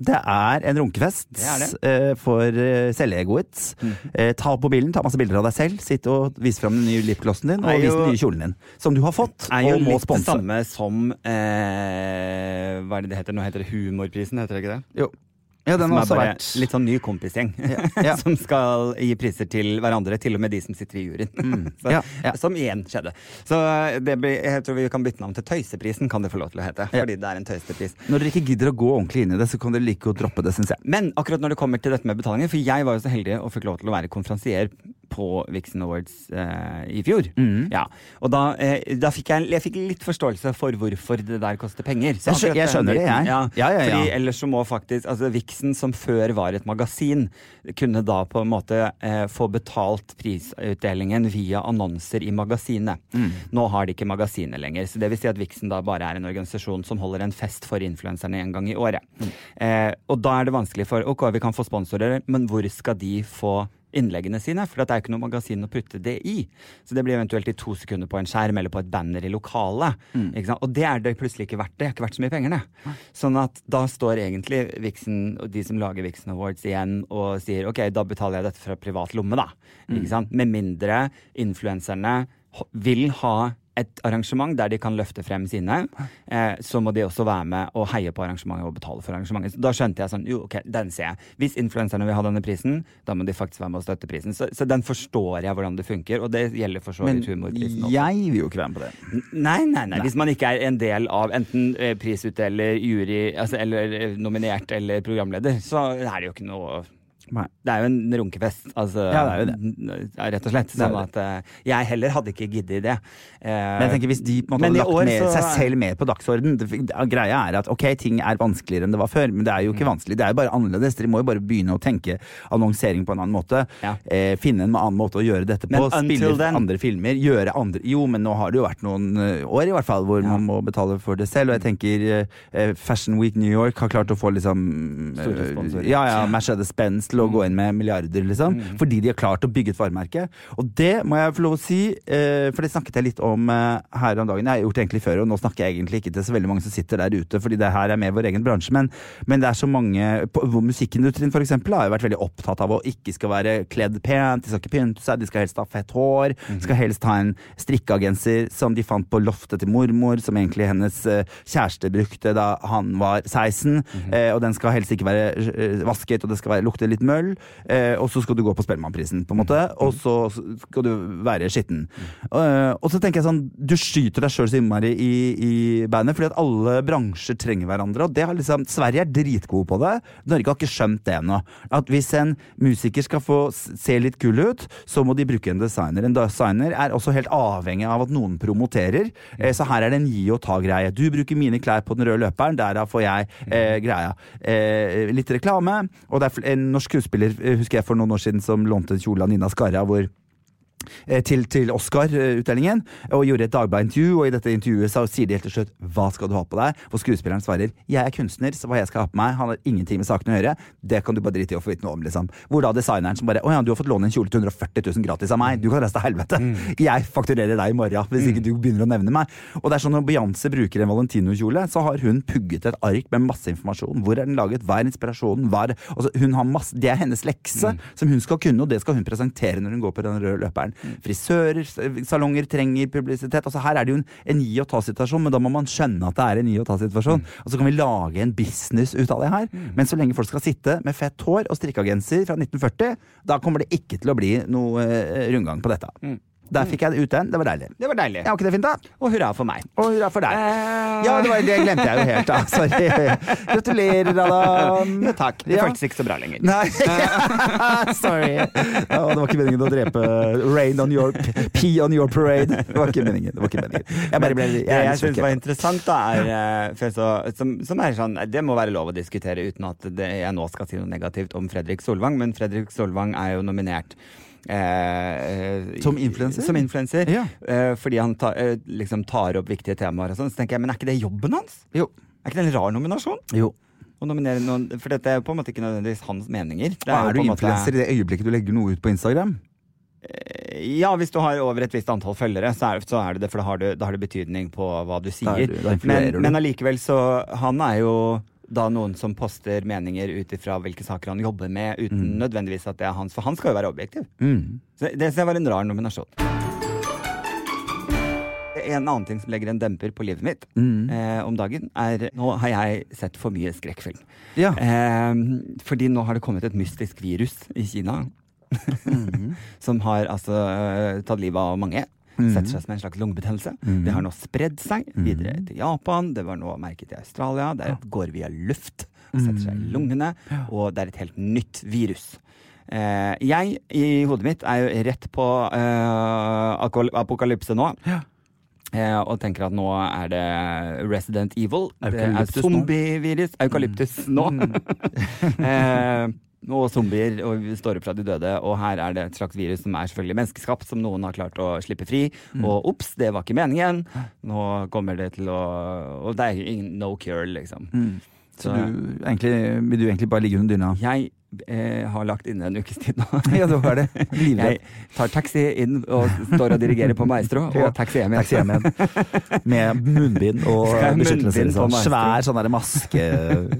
Det er en runkefest Det er det. Uh, for uh, selvegoet. Eh, ta opp mobilen, ta masse bilder av deg selv. sitt og vise fram den nye lipglossen din, og jo, vise den nye kjolen din. Som du har fått, er jo litt det samme som Hva er det det heter? Nå heter det Humorprisen, heter det ikke det? Jo. Ja, den har også vært litt sånn ny kompisgjeng. ja. *laughs* som skal gi priser til hverandre, til og med de som sitter i juryen. *laughs* Så, Mm. Ja, ja. Som igjen skjedde. Så det blir, jeg tror vi kan bytte navn til Tøyseprisen, kan det få lov til å hete. Fordi det er en tøysepris. Når dere ikke gidder å gå ordentlig inn i det, så kan dere like godt droppe det, syns jeg. Men akkurat når det kommer til dette med betalinger, for jeg var jo så heldig og fikk lov til å være konferansier på Vixen Awards eh, i fjor. Mm. Ja. Og da, eh, da fikk jeg, jeg fikk litt forståelse for hvorfor det der koster penger. Så Jeg jeg skjønner det, jeg. Ja, Ja, ja, ja. Fordi ellers så må faktisk altså Vixen, som før var et magasin, kunne da på en måte eh, få betalt prisutdelingen via annonser i magasinet. Mm. Nå har de ikke magasinet lenger. Så det vil si at Vixen da bare er en organisasjon som holder en fest for influenserne en gang i året. Mm. Eh, og da er det vanskelig for Ok, vi kan få sponsorer, men hvor skal de få innleggene sine? For det er jo ikke noe magasin å putte det i. Så det blir eventuelt i to sekunder på en skjerm eller på et banner i lokalet. Mm. Ikke sant? Og det er det plutselig ikke verdt. Det er ikke verdt så mye penger, det. Sånn at da står egentlig Vixen og de som lager Vixen Awards igjen og sier ok, da betaler jeg dette fra privat lomme, da. Mm. Ikke sant? Med mindre influenserne vil ha et arrangement der de kan løfte frem sine, eh, så må de også være med og heie på arrangementet og betale for arrangementet. Så da skjønte jeg sånn, jo ok, den ser jeg. Hvis influenserne vil ha denne prisen, da må de faktisk være med og støtte prisen. Så, så den forstår jeg hvordan det funker, og det gjelder for så vidt humorprisen også. Men jeg vil jo ikke være med på det. Nei, nei, nei. Hvis man ikke er en del av enten eh, prisutdeler, jury, altså, eller eh, nominert eller programleder, så er det jo ikke noe Nei. Det er jo en runkefest, altså, Ja, det er jo det. rett og slett. Sånn at eh, jeg heller hadde ikke giddet det. Eh, Men jeg tenker hvis de på en måte hadde lagt så- seg selv mer på dagsorden det, Greia er at ok, ting er vanskeligere enn det var før, men det er jo Mm. ikke vanskelig. Det er jo bare annerledes. Dere må jo bare begynne å tenke annonsering på en annen måte. Ja. Eh, finne en annen måte å gjøre dette på. Men Spille then- andre filmer. Gjøre andre Jo, men nå har det jo vært noen eh, år i hvert fall hvor man må betale for det selv. Og jeg tenker eh, Fashion Week New York har klart å få liksom eh. Ja, ja, Mercedes-Benz til å gå inn med milliarder, liksom. Mm. Fordi de har klart å bygge et varemerke. Og det må jeg få lov å si, eh, for det snakket jeg litt om eh, her om dagen. Jeg har gjort det egentlig før, og nå snakker jeg egentlig ikke til så veldig mange som sitter der ute, fordi det her er med vår egen bransje. Men, men det er så mange hvor Musikkindustrien eksempel har jo vært veldig opptatt av å ikke skal være kledd pent, de skal ikke pynte seg, de skal helst ha fett hår, mm. skal helst ha en strikkeagenser som de fant på loftet til mormor, som egentlig hennes eh, kjæreste brukte da han var 16. mm. og den skal helst ikke være vasket, og det skal være, lukte litt møll. Eh, og så skal du gå på Spellemannprisen, på en måte. Mhm. Og så skal du være skitten. Uh, og så tenker jeg sånn, du skyter deg sjøl så innmari i, i bandet, fordi at alle bransjer trenger hverandre. Og det har liksom, Sverige er dritgode på det. Norge har ikke skjønt det ennå. At hvis en musiker skal få se litt kul ut, så må de bruke en designer. En designer er også helt avhengig av at noen promoterer. Eh, så her er det en gi og ta-greie. Du bruker mine klær på den røde løperen, derav får jeg eh, greia. Eh, litt reklame. Og det er en norsk skuespiller eh, husker jeg for noen år siden som lånte en kjole av Nina Skarra. hvor til, til Oscar-utdelingen og gjorde et Dagbladet-intervju. Og i dette intervjuet så sier de helt til slutt 'Hva skal du ha på deg?' Hvor skuespilleren svarer 'Jeg er kunstner, så hva jeg skal ha på meg, han har ingenting med saken å gjøre'. Det kan du bare drite i å få vite noe om, liksom. Hvor da designeren som bare 'Å ja, du har fått låne en kjole til 140 000 gratis av meg. Du kan reise til helvete. *laughs* Jeg fakturerer deg i morgen hvis ikke du begynner å nevne meg'. Og det er sånn når Beyoncé bruker en Valentino-kjole, så har hun pugget et ark med masse informasjon. Hvor er den laget? Hva er inspirasjonen? Hva er, altså, hun har masse, det er hennes lekse som hun skal kunne, og det skal hun presentere når hun går på den røde løperen. Frisører, salonger trenger publisitet. Altså Her er det jo en, en gi og ta-situasjon, men da må man skjønne at det er en gi og ta-situasjon. Og så kan vi lage en business ut av det her. Men så lenge folk skal sitte med fett hår og strikkagenser fra 1940, da kommer det ikke til å bli noe eh, rundgang på dette. Der fikk jeg det ut den. Det var deilig. Det var deilig. Ja, var ikke det fint, da? Og hurra for meg. Og hurra for deg. Eh, Ja, det, var, det glemte jeg jo helt, da. *laughs* Sorry. Gratulerer, Adam. Ja, takk. Det Ja. føltes ikke så bra lenger. Nei, *laughs* sorry. Ja, det var ikke meningen å drepe rain on your pee on your parade. Det var ikke meningen. Det var ikke meningen. Jeg bare ble jeg, Det er jeg litt syns var interessant, da, er eh, så, som, som er sånn Det må være lov å diskutere uten at det, jeg nå skal si noe negativt om Fredrik Solvang, men Fredrik Solvang er jo nominert. Eh, Som influenser? Som influenser. Ja. eh, fordi han ta, eh, liksom tar opp viktige temaer og sånn. Så tenker jeg, men er ikke det jobben hans? Jo. Er ikke det en rar nominasjon? jo. Å nominere noen, for dette er på en måte ikke nødvendigvis hans meninger. Det er, er du måte- influenser i det øyeblikket du legger noe ut på Instagram? Ja, hvis du har over et visst antall følgere, så er, så er det det, for da har, du, da har det betydning på hva du sier. er du- men, men allikevel så Han er jo da noen som poster meninger ut ifra hvilke saker han jobber med, uten nødvendigvis at det er hans, for han skal jo være objektiv. Mm. Så det synes jeg var en rar nominasjon. En annen ting som legger en demper på livet mitt Mm. eh, om dagen, er Nå har jeg sett for mye skrekkfilm. Ja. Eh, fordi nå har det kommet et mystisk virus i Kina. Mm. *laughs* som har altså eh, tatt livet av mange. Mm. Setter seg som en slags lungebetennelse. Det har nå spredd seg videre til Japan. Det var nå merket i Australia. Det går via luft. Setter seg i lungene. Og det er et helt nytt virus. Eh, jeg i hodet mitt er jo rett på eh, apokalypse nå. Eh, og tenker at nå er det Resident Evil. Det er Eukalyptus zombievirus. Eukalyptus nå. *laughs* eh, og zombier og står opp fra de døde. Og her er det et slags virus som er selvfølgelig menneskeskapt, som noen har klart å slippe fri. Og ops, det var ikke meningen. Nå kommer det til å Og det er ingen no cure, liksom. Så du, egentlig, vil du egentlig bare ligge under dyna? Jeg eh, har lagt inne en ukes tid nå. *laughs* Ja, du har det. Livredd. Jeg tar taxi inn og står og dirigerer på Maestro, og taxi hjem igjen. Taxi hjem igjen. Med munnbind og *laughs* jeg beskyttelse. Sånn. Svær sånn der maske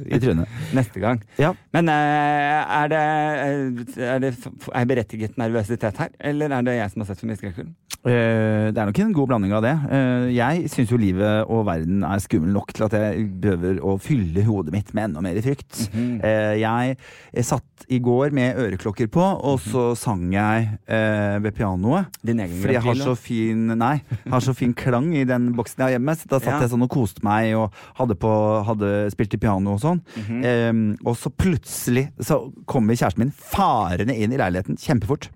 i trynet. Neste gang. Ja. Men eh, er det, eh, er det er berettiget nervøsitet her, eller er det jeg som har sett for mye skrekkfilm? Det er nok en god blanding av det. Jeg syns jo livet og verden er skummel nok til at jeg behøver å fylle hodet mitt med enda mer frykt. Eh, jeg, jeg satt i går med øreklokker på, og så sang jeg eh, ved pianoet. Fordi jeg har så fin Nei, har så fin klang i den boksen jeg har hjemme. Så da satt Ja. jeg sånn og koste meg og hadde, på, hadde spilt i piano og sånn. Mhm. eh, og så plutselig så kommer kjæresten min farende inn i leiligheten kjempefort.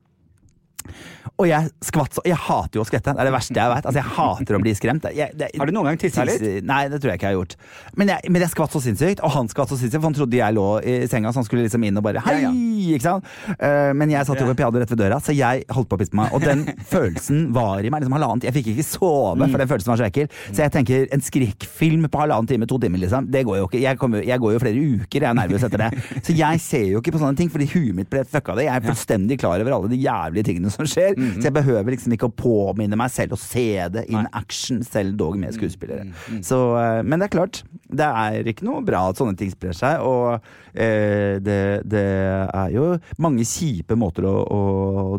Og jeg skvatt så Jeg hater jo å skvette. Det er det verste jeg vet. Altså, jeg hater å bli skremt. Jeg, det, Har du noen gang tissa litt? Nei, det tror jeg ikke jeg har gjort. Men jeg, men jeg skvatt så sinnssykt, og han skvatt så sinnssykt, for han trodde jeg lå i senga, så han skulle liksom inn og bare Hei! Ja, Ikke sant? Uh, men jeg satt jo ved piano rett ved døra, så jeg holdt på å pisse på meg. Og den *laughs* følelsen var i meg liksom halvannet Jeg fikk ikke sove, for den følelsen var så ekkel. Så jeg tenker en skrekkfilm på halvannen time, to timer, liksom, det går jo ikke. Jeg, kommer, jeg går jo flere uker, jeg er nervøs etter det. Så jeg ser jo ikke på sånne ting, fordi huet mitt ble fucka det. Jeg er fullstendig klar over alle de jævlige tingene som skjer, så jeg behøver liksom ikke å påminne meg selv å se det in Nei. action, selv dog med skuespillere. Så, eh, men det er klart, det er ikke noe bra at sånne ting sprer seg, og eh, det, det er jo mange kjipe måter å, å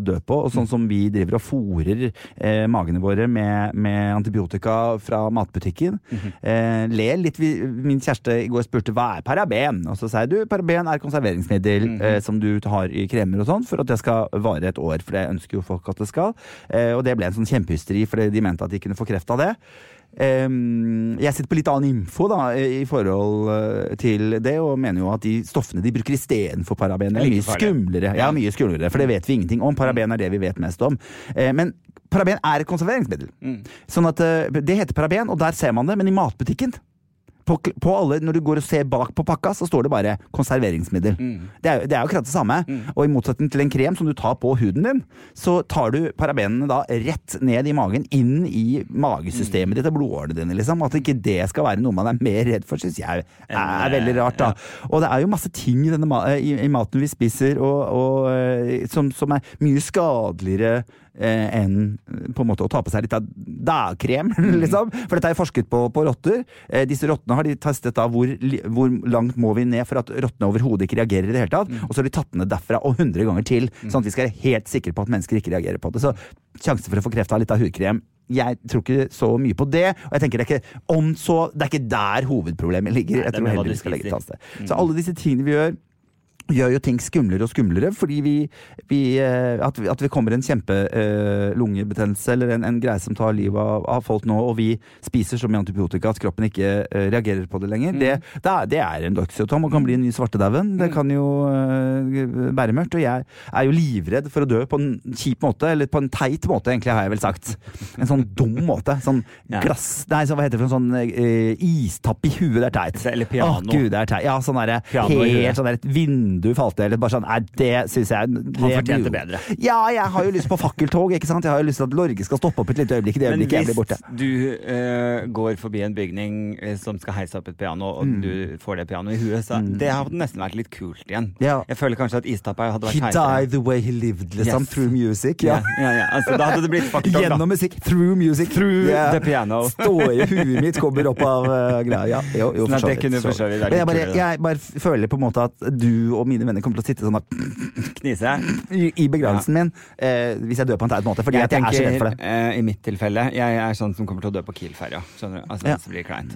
dø på, og sånn som vi driver og fòrer eh, magene våre med, med antibiotika fra matbutikken. eh, ler litt. Vi, min kjæreste i går spurte hva er paraben, og så jeg du, paraben er konserveringsmiddel eh, som du har i kremer og sånn, for at det skal vare et år, for det ønsker jo folk at det skal. Eh, og det ble en sånn kjempehysteri, for de mente at de kunne få kreft av det. Ehm, jeg sitter på litt annen info da, i forhold eh, til det, og mener jo at de stoffene de bruker istedenfor paraben, er mye skumlere. Ja, mye skumlere, for det vet vi ingenting om. Paraben er det vi vet mest om. Eh, men paraben er et konserveringsmiddel. Sånn at eh, Det heter paraben, og der ser man det, men i matbutikken på, på alle, Når du går og ser bak på pakka, så står det bare 'konserveringsmiddel'. Det, er, det er jo akkurat det samme. Og i motsetning til en krem som du tar på huden din, så tar du parabenene da rett ned i magen, inn i magesystemet ditt og blodårene dine. liksom. At ikke det skal være noe man er mer redd for, syns jeg er veldig rart. da. Og det er jo masse ting i, denne, i, i maten vi spiser og, og, eh, som, som er mye skadeligere eh, enn eh, på en måte å ta på seg litt av dagkrem, *laughs* liksom. For dette er forsket på på rotter. Eh, disse rottene har de testet da hvor, hvor langt må vi ned for at rottene overhodet ikke reagerer i det hele tatt. Og så har de tatt den ned derfra og 100 ganger til, sånn at vi skal være helt sikre på at mennesker ikke reagerer på det. Så sjansen for å få kreft av litt av hudkrem jeg tror ikke så mye på det. Og jeg tenker det er ikke om så Det er ikke der hovedproblemet ligger. Nei, Jeg tror heller vi skal legge et annet sted. Så alle disse tingene vi gjør gjør jo ting skumlere og skumlere, fordi vi, vi eh, at, vi at vi kommer en kjempelungebetennelse eller en, en greie som tar livet av, av folk nå, og vi spiser så mye antibiotika at kroppen ikke eh, reagerer på det lenger, det, det, er, det er en dødssymptom og kan bli en ny svartedauden. Det kan jo eh, være mørkt. Og jeg er jo livredd for å dø på en kjip måte, eller på en teit måte, egentlig, har jeg vel sagt. En sånn dum måte. Sånn glass Nei, så, hva heter det for en sånn eh, istapp i huet? Det er teit. Eller piano. Å, Gud, det er teit. Ja, sånn derre helt sånn der et vindu falt ned, eller bare sånn Nei, det syns jeg det Han fortjente blir bedre. Ja, jeg har jo lyst på fakkeltog, ikke sant. Jeg har jo lyst til at Norge skal stoppe opp et lite øyeblikk i det øyeblikket jeg blir borte. Men hvis du uh, går forbi en bygning eh, som skal heise opp et piano, og Mm. du får det pianoet i huet, så det hadde nesten vært litt kult igjen. Ja. Jeg føler kanskje at istappa hadde He vært heisere. died the way he lived, liksom. Yes. Through music. Ja, Ja. ja. Altså, da hadde det blitt fakkeltog, da. Gjennom musikk. Through music. Through yeah. the piano. Ståre huet mitt kommer opp av uh, greia. Ja, jo, jo, Sånn for så vidt. jeg bare føler på en måte at du og mine venner kommer til å sitte sånn og *laughs* Knise. i, i begravelsen min eh, hvis jeg dør på en teit måte. Fordi Jeg jeg tenker, er så redd for det. eh, I mitt tilfelle, jeg er sånn som kommer til å dø på Kiel-ferja. Altså, Ja.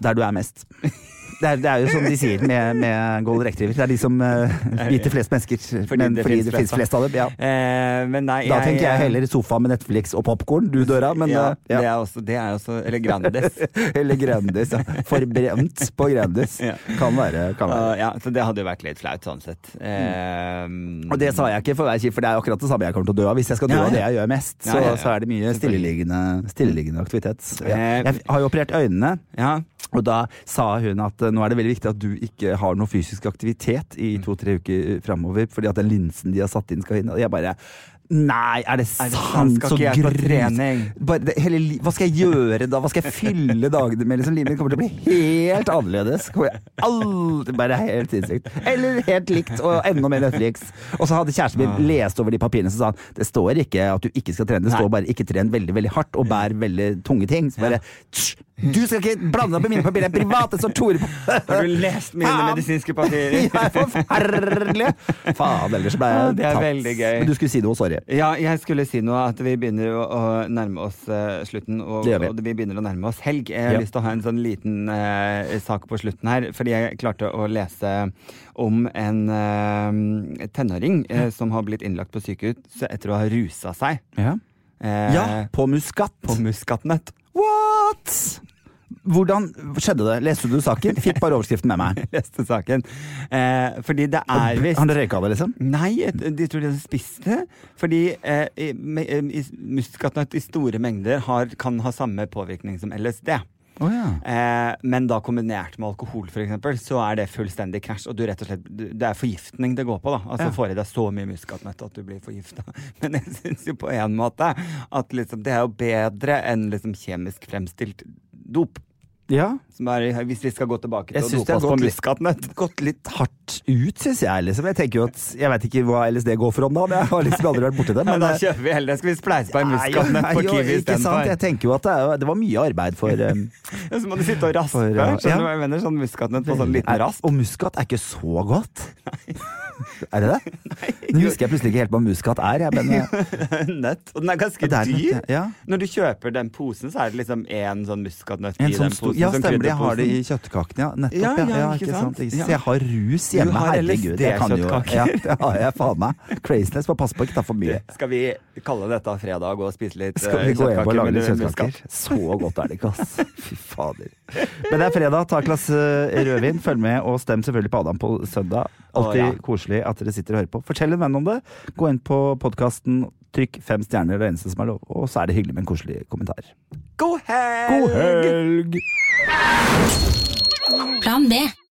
Der du er mest. *laughs* Det er, det er jo som de sier med, med golden retriever. Det er de som *laughs* uh, biter flest mennesker. Fordi men det fordi det fins flest, av dem. Ja. Eh, men nei, Da tenker jeg heller sofa med Netflix og popkorn. Du døra, men ja, eh, ja. Det er også, det er også Eller Grandis. *laughs* Eller Grandis. Ja. Forbrent på Grandis. *laughs* Ja. Kan være. Kan være. Uh, ja, så det hadde jo vært litt flaut, sånn sett. Mm. Og det sa jeg ikke for å være kjip, for det er akkurat det samme jeg kommer til å dø av. Hvis jeg skal dø av det jeg gjør mest, så, så er det mye stilleliggende, stilleliggende aktivitet. Eh, Jeg har jo operert øynene. ja. Og da sa hun at eh, nå er det veldig viktig at du ikke har noe fysisk aktivitet i Mm. to-tre uker framover, fordi at den linsen de har satt inn, skal inn. Og jeg bare Nei, er det Er det sant? sant? Så li- hva skal jeg gjøre da? Hva skal jeg fylle dagene med? Liksom, livet mitt kommer til å bli helt annerledes. Kommer jeg aldri, bare helt sinnssykt. Eller helt likt, og enda mer Netflix. Og så hadde kjæresten min lest over de papirene, så sa det står ikke at du ikke skal trene, det står bare ikke tren veldig, veldig hardt og bær veldig tunge ting. Så bare tsch, Du skal ikke blande opp i mine papirer, er private, står Tore på *laughs* Har du lest mine Faen! medisinske papirer? *laughs* Ja, forferdelig! Faen, ellers ble jeg er tatt. Men du skulle si noe, sorry. Ja, jeg skulle si noe at vi begynner å, å nærme oss uh, slutten, og, vi. og vi begynner å nærme oss helg. Jeg har Ja. lyst til å ha en sånn liten uh, sak på slutten her, fordi jeg klarte å lese om en uh, tenåring som har blitt innlagt på sykehus etter å ha rusa seg. Ja. ja, på Muskat. På muskatnøtt. What?! Hvordan skjedde det? Leste du saken? Fikk bare overskriften med meg. *laughs* Leste saken. Eh, fordi det er visst dere røyka det, liksom? Nei, de tror de spiste. Fordi eh, eh, muskatnøtt i store mengder har, kan ha samme påvirkning som LSD. Oh, ja. Eh, men da kombinert med alkohol, for eksempel, så er det fullstendig krasj. Og du rett og slett, det er forgiftning det går på. da Altså Ja. Får i deg så mye muskatnøtt at du blir forgifta. *laughs* Men jeg syns jo på en måte at liksom, det er jo bedre enn liksom kjemisk fremstilt dop. Ja. Som er, hvis vi skal gå tilbake til Jeg å dope det oss på gått litt- har Gått litt hardt ut, syns jeg. liksom Jeg tenker jo at Jeg vet ikke hva LSD går for om dagen. Jeg har liksom aldri vært borti det. *laughs* Ja, Men da eh, kjøper vi heller Skal vi spleise på en nei, muskatnøtt på nei, Kiwi istedenfor? Jeg tenker jo at det, er, det var mye arbeid for um, *laughs* Ja, Så må du sitte og raspe. For, ja, Skjønner du ja. hva jeg mener? Sånn muskatnøtt på sånn liten rasp. Og muskat er ikke så godt. Er det det? *laughs* Nå husker jeg plutselig ikke helt hva muskat er. Jeg, men, eh, Nøtt. Og den er ganske det nøtt, dyr. ja. Når du kjøper den posen, så er det liksom én sånn muskatnøtt i sånn den posen. Ja, stemmer det. Jeg har det i kjøttkakene, ja. Nettopp. Ja, Ja, ja, ikke sant? sant? Ikke- Ja. Så jeg har rus hjemme. har Herregud. Jeg kan jo. Ja, det har jeg faen meg. Craziness. Bare pass på ikke ta for mye. *laughs* Skal vi kalle dette fredag og spise litt Skal eh, vi gå hjem og lage litt kjøttkaker? Så godt er det ikke, ass. *laughs* Fy fader. Men det er fredag. Ta et glass eh, rødvin. Følg med, og stem selvfølgelig på Adam på søndag. Alltid koselig at dere sitter og hører på. Fortell en venn om det. Gå inn på podkasten. Trykk fem stjerner, det er det eneste som er lov. Og så er det hyggelig med en koselig kommentar. God helg! God helg! Plan B.